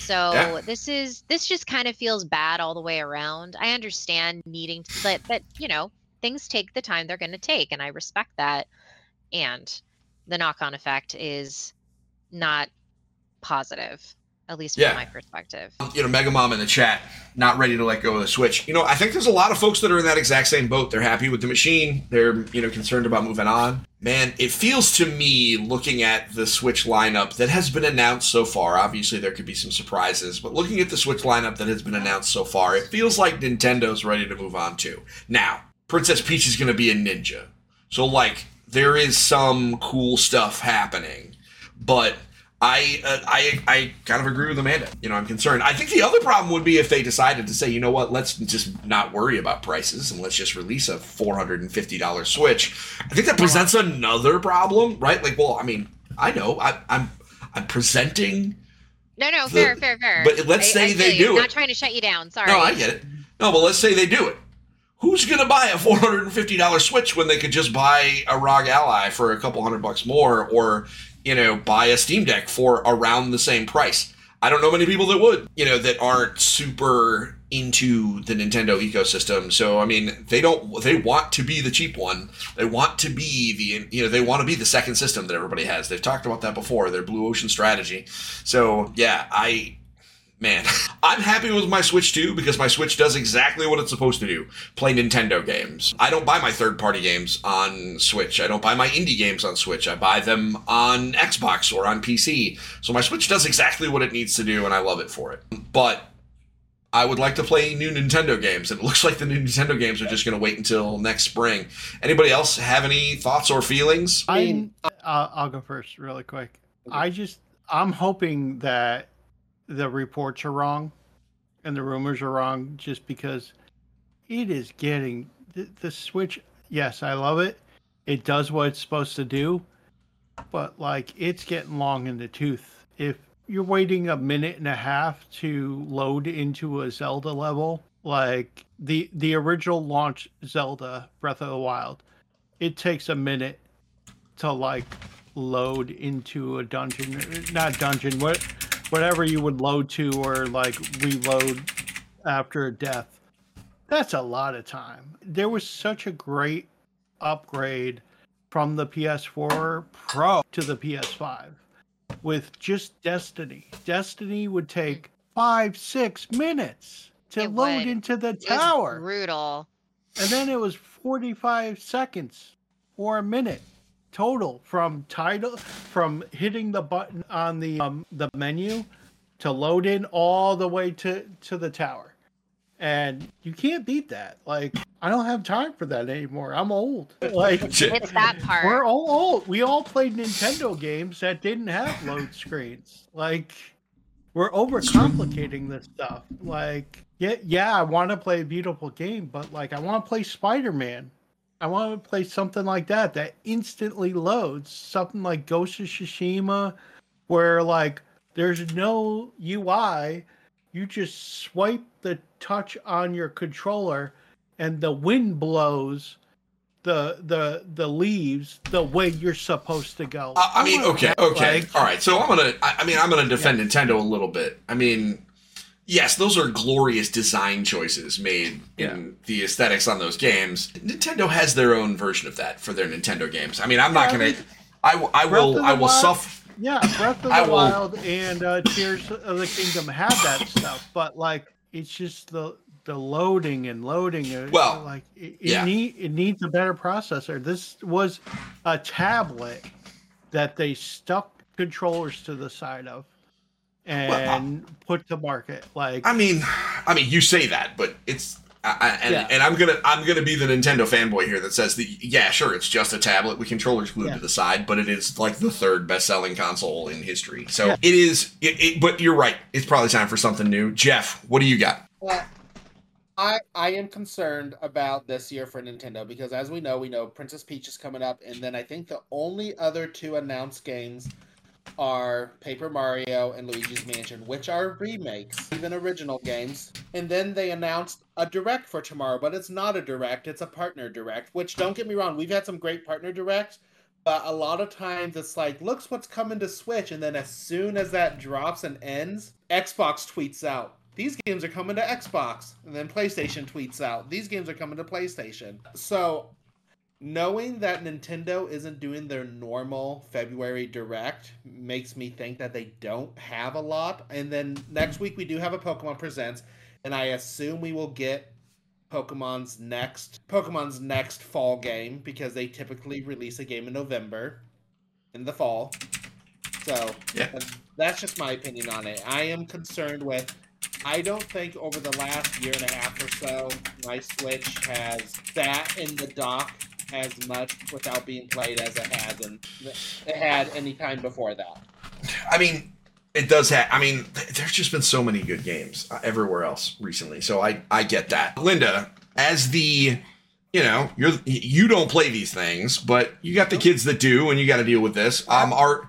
so Yeah. this is this just kind of feels bad all the way around i understand needing to but but you know things take the time they're going to take and i respect that and the knock-on effect is not positive at least from Yeah. my perspective um, you know, Mega Mom in the chat, not ready to let go of the Switch. You know, I think there's a lot of folks that are in that exact same boat. They're happy with the machine. They're, you know, concerned about moving on. Man, it feels to me, looking at the Switch lineup that has been announced so far, obviously there could be some surprises, but looking at the Switch lineup that has been announced so far, it feels like Nintendo's ready to move on too. Now, Princess Peach is going to be a ninja. So, like, there is some cool stuff happening, but I, uh, I I kind of agree with Amanda. You know, I'm concerned. I think the other problem would be if they decided to say, you know what, let's just not worry about prices and let's just release a $450 Switch. I think that presents another problem, right? Like, well, I mean, I know. I, I'm I'm presenting. No, no, The- fair, fair, fair. but let's I- say I they you. do Not it. trying to shut you down. Sorry. No, I get it. No, but let's say they do it. Who's gonna buy a four hundred and fifty dollar Switch when they could just buy a ROG Ally for a couple hundred bucks more, or you know, buy a Steam Deck for around the same price? I don't know many people that would, you know, that aren't super into the Nintendo ecosystem. So I mean, they don't. They want to be the cheap one. They want to be the, you know, they want to be the second system that everybody has. They've talked about that before. Their blue ocean strategy. So yeah, I man, I'm happy with my Switch too because my Switch does exactly what it's supposed to do play Nintendo games. I don't buy my third party games on Switch. I don't buy my indie games on Switch. I buy them on Xbox or on PC. So my Switch does exactly what it needs to do and I love it for it. But I would like to play new Nintendo games, and it looks like the new Nintendo games are just going to wait until next spring. Anybody else have any thoughts or feelings? I mean, I'm, I'll, I'll go first really quick. I just, I'm hoping that the reports are wrong and the rumors are wrong just because it is getting the, the Switch. Yes, I love it. It does what it's supposed to do, but like it's getting long in the tooth. If you're waiting a minute and a half to load into a Zelda level, like the the original launch Zelda Breath of the Wild, it takes a minute to like load into a dungeon not dungeon what whatever you would load to or like reload after a death that's a lot of time there was such a great upgrade from the ps4 pro to the ps5 with just destiny destiny would take five six minutes to It load would. into the It tower brutal. and then it was 45 seconds or a minute total from title from hitting the button on the um, the menu to load in all the way to to the tower. And you can't beat that. Like i don't have time for that anymore. I'm old. Like It's that part. we're all old. We all played nintendo games that didn't have load screens. Like we're overcomplicating this stuff. Like yeah yeah i want to play a beautiful game but like i want to play spider-man i want to play something like that that instantly loads something like ghost of tsushima where like there's no ui you just swipe the touch on your controller and the wind blows the the the leaves the way you're supposed to go Uh, I mean, okay, okay, like- all right. So I'm gonna, I, I mean, I'm gonna defend Nintendo a little bit. I mean, yes, those are glorious design choices made in the aesthetics on those games. Nintendo has their own version of that for their Nintendo games. I mean, I'm not Yeah, I gonna, mean, I, will- I will, of I will suffer. Yeah, Breath of I the will- Wild and uh, Tears of the Kingdom have that stuff, but like it's just the the loading and loading. Well, like it, it, yeah. need, it needs a better processor. This was a tablet that they stuck controllers to the side of and put to market. Like I mean, I mean, you say that, but it's. I, I, and, Yeah. and I'm gonna I'm gonna be the Nintendo fanboy here that says that yeah sure it's just a tablet with controllers glued Yeah. to the side but it is like the third best selling console in history so Yeah. it is it, it, but you're right it's probably time for something new Jeff what do you got Well, I I am concerned about this year for Nintendo because as we know, we know Princess Peach is coming up, and then I think the only other two announced games are Paper Mario and Luigi's Mansion, which are remakes, even original games. And then they announced a direct for tomorrow, but it's not a direct, it's a partner direct, which don't get me wrong, we've had some great partner directs, but a lot of times it's like, looks what's coming to Switch, and then as soon as that drops and ends, Xbox tweets out. These games are coming to Xbox, and then PlayStation tweets out. These games are coming to PlayStation. So, knowing that Nintendo isn't doing their normal February direct makes me think that they don't have a lot. And then next week we do have a Pokemon Presents, and I assume we will get Pokemon's next Pokemon's next fall game because they typically release a game in November in the fall. So Yeah. that's just my opinion on it. I am concerned with I don't think over the last year and a half or so my Switch has sat in the dock as much without being played as it has and it had any time before that. I mean it does have I mean th- there's just been so many good games uh, everywhere else recently so I I get that Linda as the you know you're you don't play these things but you got the kids that do and you got to deal with this um are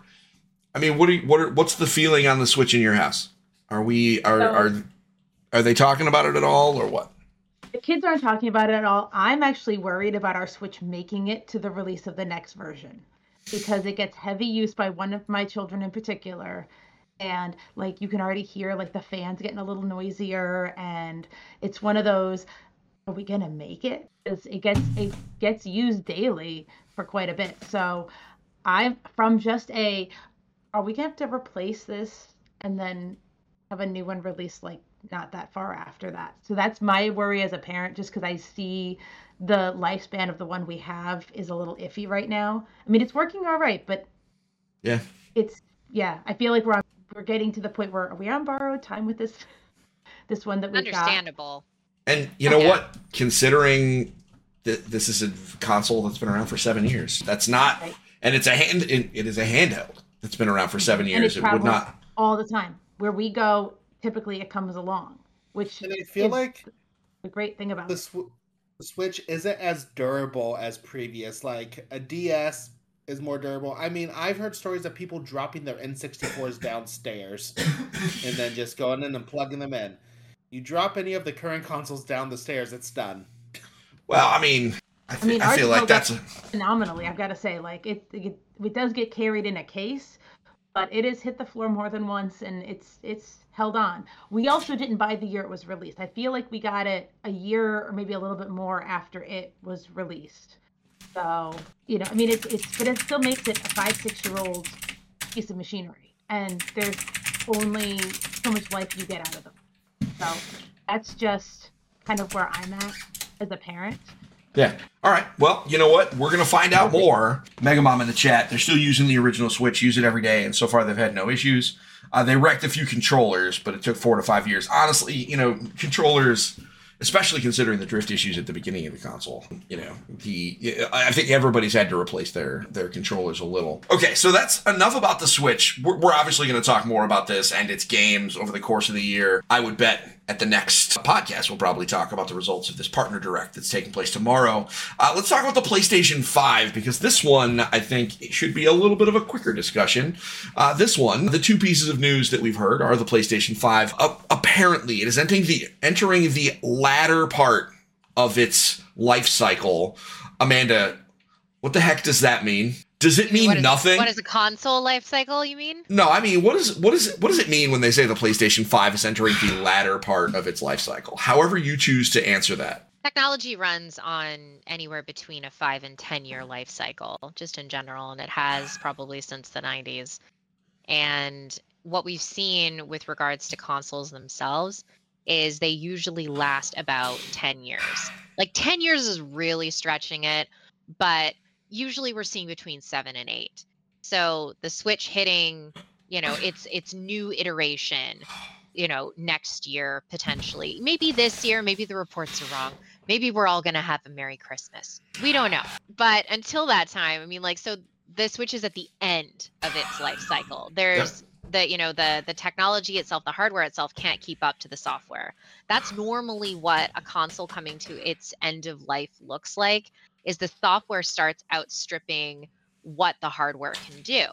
I mean, what are you, what are, what's the feeling on the Switch in your house? Are we are So- are are they talking about it at all or what? The kids aren't talking about it at all. I'm actually worried about our Switch making it to the release of the next version because it gets heavy use by one of my children in particular. And like you can already hear like the fans getting a little noisier and it's one of those are we gonna make it? It's, it gets it gets used daily for quite a bit. So I'm from just a are we gonna have to replace this and then have a new one released like not that far after that. So that's my worry as a parent, just because I see the lifespan of the one we have is a little iffy right now. I mean, it's working all right, but Yeah. it's yeah. I feel like we're on, we're getting to the point where are we on borrowed time with this this one that we got? Understandable. And you know Yeah. what? Considering that this is a console that's been around for seven years, that's not, Right. and it's a hand, it, it is a handheld that's been around for mm-hmm. seven And years. it It would not. all the time. Where we go, typically it comes along, which And I feel is like the great thing about the, sw- the Switch isn't as durable as previous. Like a DS is more durable. I mean, I've heard stories of people dropping their N64s downstairs and then just going in and plugging them in. You drop any of the current consoles down the stairs, it's done. Well, I mean, I, fe- mean, I feel like that's a, phenomenally. I've got to say, like it, it, it does get carried in a case, but it has hit the floor more than once, and it's it's held on. We also didn't buy the year it was released. I feel like we got it a year or maybe a little bit more after it was released. So you know, I mean, it's it's but it still makes it a five six year old piece of machinery, and there's only so much life you get out of them. So that's just kind of where I'm at as a parent. Yeah. All right. Well, you know what? We're gonna find out more. Mega Mom in the chat. They're still using the original Switch. Use it every day, and so far they've had no issues. Uh, they wrecked a few controllers, but it took four to five years. Honestly, you know, controllers, especially considering the drift issues at the beginning of the console. You know, the I think everybody's had to replace their their controllers a little. Okay, so that's enough about the Switch. We're, we're obviously going to talk more about this and its games over the course of the year. I would bet at the next podcast, we'll probably talk about the results of this partner direct that's taking place tomorrow. Uh, let's talk about the PlayStation 5 because this one, I think, should be a little bit of a quicker discussion. Uh, this one, the two pieces of news that we've heard are the PlayStation 5. Uh, apparently, it is entering the entering the latter part of its life cycle. Amanda, what the heck does that mean? Does it mean What is- nothing? What is a console life cycle? You mean? No, I mean, what is what is what does it mean when they say the PlayStation 5 is entering the latter part of its life cycle? However you choose to answer that. Technology runs on anywhere between a five and 10 year life cycle, just in general, and it has probably since the 90s. And what we've seen with regards to consoles themselves is they usually last about 10 years. Like 10 years is really stretching it, but usually we're seeing between 7 and 8. So the Switch hitting, you know, its its new iteration, you know, next year potentially. Maybe this year, maybe the reports are wrong. Maybe we're all going to have a Merry Christmas. We don't know. But until that time, I mean like so the Switch is at the end of its life cycle. There's the you know the the technology itself the hardware itself can't keep up to the software that's normally what a console coming to its end of life looks like is the software starts outstripping what the hardware can do.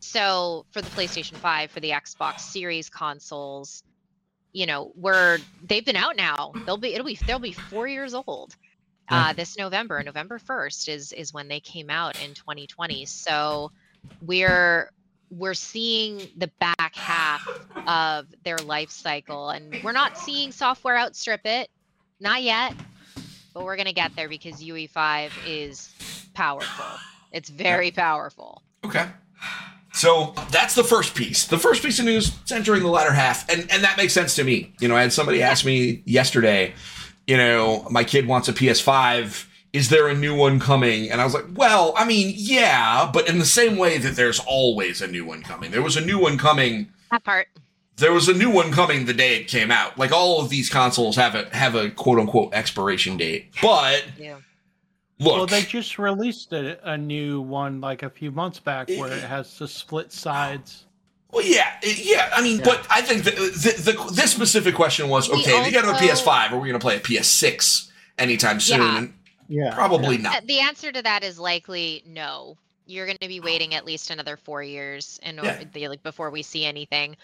So for the playstation 5 for the xbox series consoles you know we're they've been out now. They'll be it'll be they'll be four years old Yeah. uh, this november. November 1st is is when they came out in 2020 so we're we're seeing the back half of their life cycle and we're not seeing software outstrip it. Not yet but we're going to get there because ue5 is powerful it's very powerful Okay. So that's the first piece. The first piece of news is entering the latter half, and and that makes sense to me. You know, I had somebody ask me yesterday, you know, my kid wants a PS5. Is there a new one coming? And I was like, well, I mean, yeah, but in the same way that there's always a new one coming. There was a new one coming. that part There was a new one coming the day it came out. Like all of these consoles have a have a quote unquote expiration date. But yeah look, Well, they just released a, a new one like a few months back where it has the split sides. Well, yeah, it- yeah. I mean, Yeah. but I think the, the, the this specific question was We okay. if you got a PS5, are we going to play a PS6 anytime soon? Yeah. Yeah. probably Uh, not. the answer to that is likely no you're going to be waiting at least another four years in Yeah. order the- like before we see anything.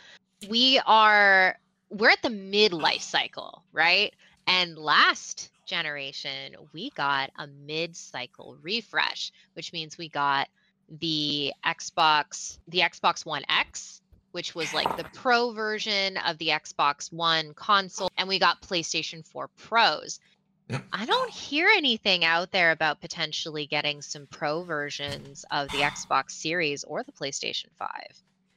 We are we're at the mid life cycle, right? And last generation, we got a mid cycle refresh, which means we got the Xbox, the Xbox One X, which was like the pro version of the Xbox One console, and we got PlayStation 4 Pros. Yep. I don't hear anything out there about potentially getting some pro versions of the Xbox Series or the PlayStation 5.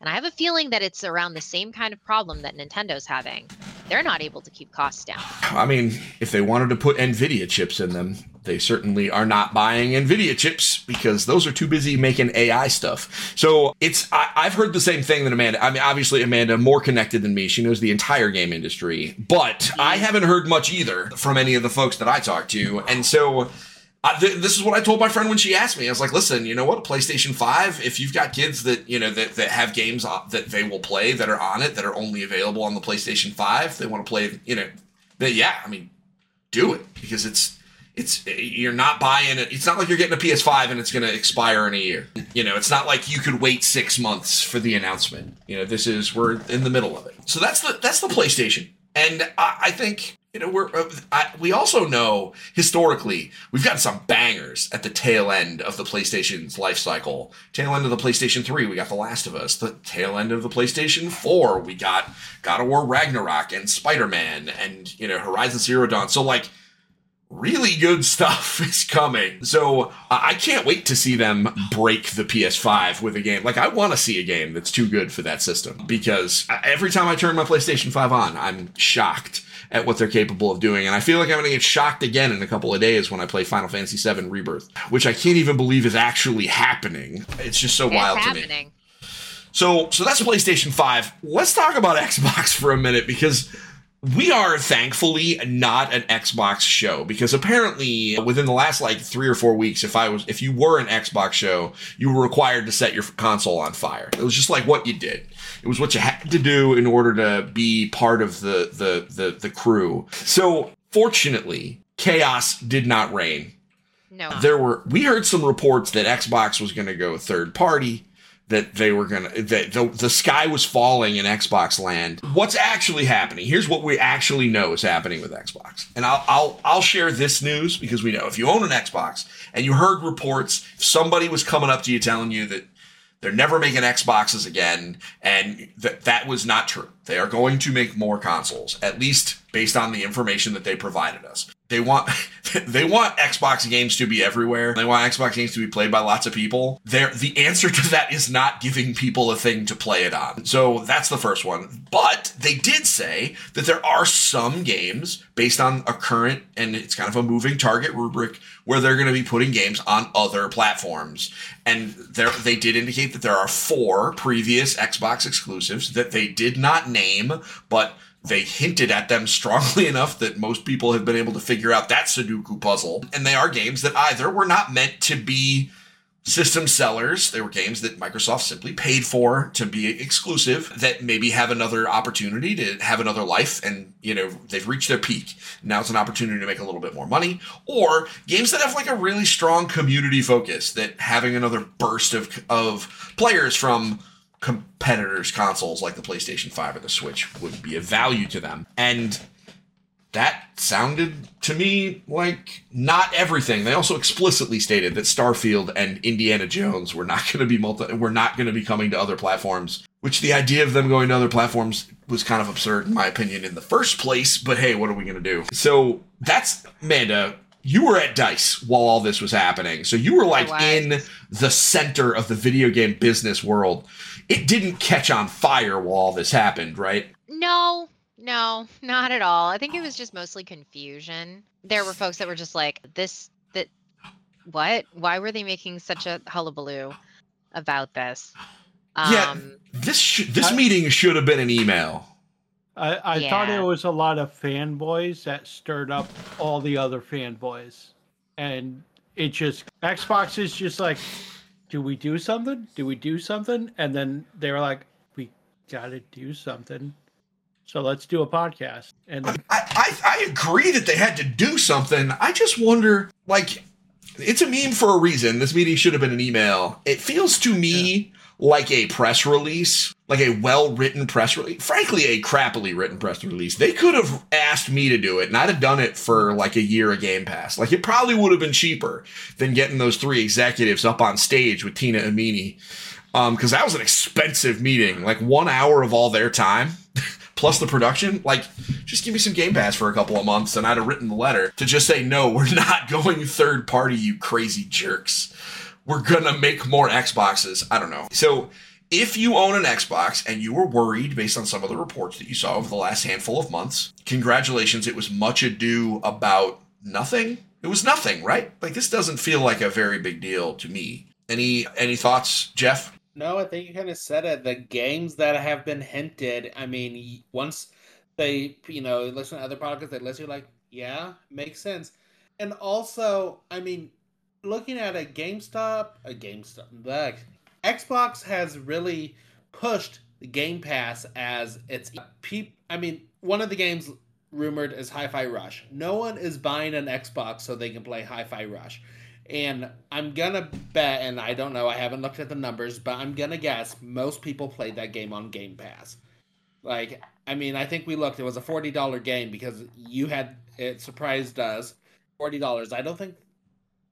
And I have a feeling that it's around the same kind of problem that Nintendo's having. They're not able to keep costs down. I mean, if they wanted to put Nvidia chips in them, they certainly are not buying Nvidia chips because those are too busy making AI stuff. So it's I, I've heard the same thing that Amanda. I mean, obviously Amanda more connected than me. She knows the entire game industry, but I haven't heard much either from any of the folks that I talked to, and so. I, th- this is what I told my friend when she asked me. I was like, "Listen, you know what? PlayStation Five. If you've got kids that you know that, that have games on- that they will play that are on it that are only available on the PlayStation Five, they want to play. You know, that yeah, I mean, do it because it's it's eh, you're not buying it. It's not like you're getting a PS5 and it's going to expire in a year. You know, it's not like you could wait six months for the announcement. You know, this is we're in the middle of it. So that's the that's the PlayStation, and I think you know we're uh, I, we also know historically we've got some bangers at the tail end of the PlayStation's life cycle. Tail end of the PlayStation 3, we got The Last of Us. The tail end of the PlayStation 4, we got God of War Ragnarok and Spider-Man and you know Horizon Zero Dawn. So like really good stuff is coming. So I I can't wait to see them break the PS5 with a game. Like I want to see a game that's too good for that system because every time I turn my PlayStation 5 on, I'm shocked at what they're capable of doing. And I feel like I'm going to get shocked again in a couple of days when I play Final Fantasy VII Rebirth, which I can't even believe is actually happening. It's just so wild it's to me. So, so that's PlayStation 5. Let's talk about Xbox for a minute because we are thankfully not an Xbox show because apparently within the last like 3 or 4 weeks if I was if you were an Xbox show, you were required to set your console on fire. It was just like what you did. It was what you had to do in order to be part of the the the, the crew. So, fortunately, chaos did not reign. No. there were we heard some reports that Xbox was going to go third party that they were going to that the, the sky was falling in Xbox land. What's actually happening? Here's what we actually know is happening with Xbox. And I'll I'll I'll share this news because we know. If you own an Xbox and you heard reports if somebody was coming up to you telling you that they're never making Xboxes again, and that that was not true. They are going to make more consoles, at least based on the information that they provided us. They want they want Xbox games to be everywhere. They want Xbox games to be played by lots of people. The answer to that is not giving people a thing to play it on. So that's the first one. But they did say that there are some games based on a current and it's kind of a moving target rubric where they're going to be putting games on other platforms. And there, they did indicate that there are four previous Xbox exclusives that they did not name, but they hinted at them strongly enough that most people have been able to figure out that Sudoku puzzle. And they are games that either were not meant to be system sellers. They were games that Microsoft simply paid for to be exclusive that maybe have another opportunity to have another life and, you know, they've reached their peak. Now it's an opportunity to make a little bit more money. Or games that have like a really strong community focus that having another burst of, of players from competitors' consoles like the PlayStation 5 or the Switch would be of value to them. And that sounded to me like not everything. They also explicitly stated that Starfield and Indiana Jones were not going to be multi were not going to be coming to other platforms. Which the idea of them going to other platforms was kind of absurd in my opinion in the first place, but hey, what are we going to do? So that's Amanda, you were at Dice while all this was happening. So you were like in the center of the video game business world. It didn't catch on fire while all this happened, right? No, no, not at all. I think it was just mostly confusion. There were folks that were just like, this, that, what? Why were they making such a hullabaloo about this? Yeah. Um, This sh- this I- meeting should have been an email. I, I thought it was a lot of fanboys that stirred up all the other fanboys. And it just, Xbox is just like, do we do something? Do we do something? And then they were like, we got to do something. So let's do a podcast. And I, I I agree that they had to do something. I just wonder, like, it's a meme for a reason. This meeting should have been an email. It feels to me like a press release, like a well written press release. Frankly, a crappily written press release. They could have asked me to do it, and I'd have done it for like a year of Game Pass. Like it probably would have been cheaper than getting those three executives up on stage with Tina Amini. Um, because that was an expensive meeting, like one hour of all their time. plus the production, like just give me some Game Pass for a couple of months, and I'd have written the letter to just say no, we're not going third party, you crazy jerks. We're gonna make more Xboxes. I don't know. So if you own an Xbox and you were worried based on some of the reports that you saw over the last handful of months, congratulations. It was much ado about nothing. It was nothing, right? Like this doesn't feel like a very big deal to me. Any any thoughts, Jeff? No, I think you kind of said it. The games that have been hinted, I mean, once they, you know, listen to other podcasts, they listen, you're like, yeah, makes sense. And also, I mean, looking at a GameStop, a GameStop, like Xbox has really pushed the Game Pass as its peep. I mean, one of the games rumored is Hi-Fi Rush. No one is buying an Xbox so they can play Hi-Fi Rush. And I'm gonna bet, and I don't know, I haven't looked at the numbers, but I'm gonna guess most people played that game on Game Pass. Like, I mean, I think we looked, it was a $40 game because you had, it surprised us, $40. I don't think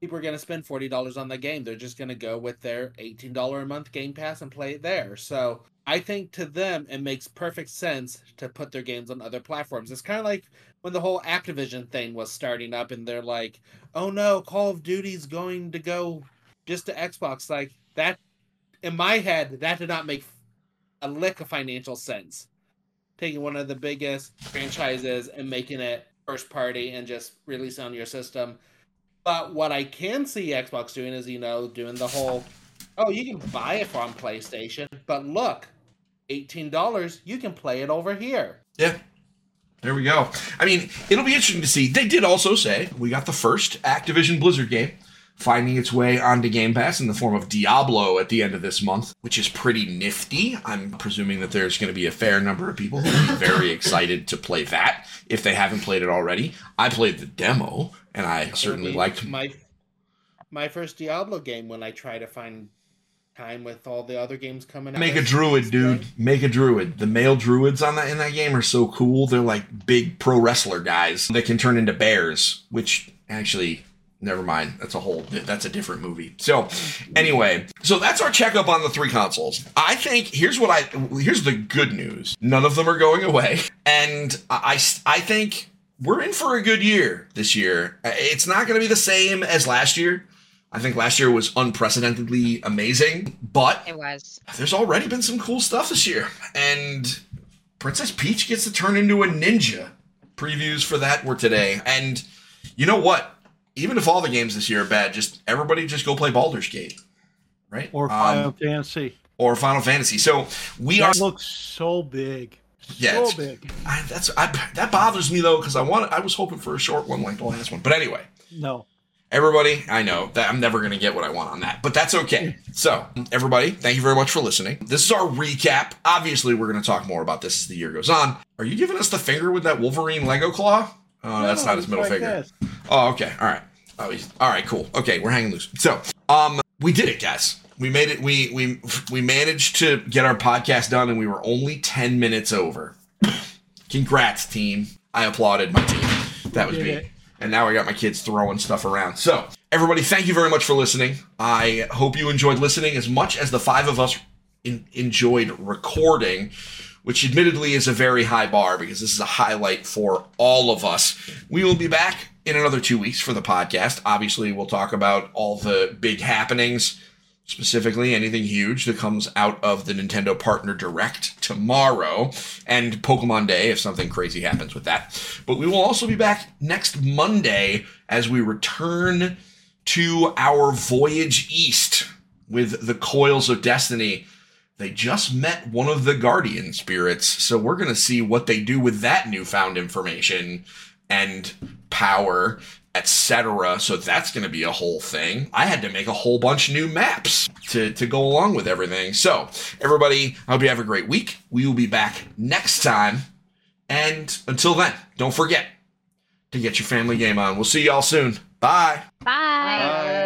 people are gonna spend $40 on the game. They're just gonna go with their $18 a month Game Pass and play it there. So I think to them, it makes perfect sense to put their games on other platforms. It's kind of like when the whole Activision thing was starting up, and they're like, "Oh no, Call of Duty's going to go just to Xbox." Like that, in my head, that did not make a lick of financial sense. Taking one of the biggest franchises and making it first party and just releasing on your system. But what I can see Xbox doing is, you know, doing the whole, oh, you can buy it from PlayStation, but look, eighteen dollars, you can play it over here. Yeah. There we go. I mean, it'll be interesting to see. They did also say we got the first Activision Blizzard game finding its way onto Game Pass in the form of Diablo at the end of this month, which is pretty nifty. I'm presuming that there's going to be a fair number of people who be very excited to play that if they haven't played it already. I played the demo and I certainly liked my my first Diablo game when I try to find time with all the other games coming out. Make a druid, dude. Make a druid. The male druids on that in that game are so cool. They're like big pro wrestler guys that can turn into bears, which actually never mind. That's a whole that's a different movie. So, anyway, so that's our checkup on the three consoles. I think here's what I here's the good news. None of them are going away. And I I think we're in for a good year this year. It's not going to be the same as last year. I think last year was unprecedentedly amazing, but It was. there's already been some cool stuff this year. And Princess Peach gets to turn into a ninja. Previews for that were today. And you know what? Even if all the games this year are bad, just everybody just go play Baldur's Gate. Right? Or Um, Final Fantasy. or Final Fantasy. So we are That looks so big. Yeah, So big. I, that's I, that bothers me though because I want I was hoping for a short one like the last one. But anyway, No. Everybody, I know that I'm never going to get what I want on that, but that's okay. So, everybody, thank you very much for listening. This is our recap. Obviously, we're going to talk more about this as the year goes on. Are you giving us the finger with that Wolverine Lego claw? Oh, that's not his middle like finger. this. Oh, okay. All right. Oh, he's, all right. Cool. Okay, we're hanging loose. So, um, we did it, guys. We made it. We we we managed to get our podcast done, and we were only ten minutes over. Congrats, team! I applauded my team. That was me. it. And now I got my kids throwing stuff around. So, everybody, thank you very much for listening. I hope you enjoyed listening as much as the five of us in, enjoyed recording, which admittedly is a very high bar because this is a highlight for all of us. We will be back in another two weeks for the podcast. Obviously, we'll talk about all the big happenings, specifically anything huge that comes out of the Nintendo Partner Direct tomorrow and Pokemon Day if something crazy happens with that. But we will also be back next Monday as we return to our voyage east with the Coils of Destiny. They just met one of the Guardian spirits, so we're going to see what they do with that newfound information and power, etc. So that's going to be a whole thing. I had to make a whole bunch of new maps to, to go along with everything. So, everybody, I hope you have a great week. We will be back next time. And until then, don't forget to get your family game on. We'll see y'all soon. Bye. Bye. Bye.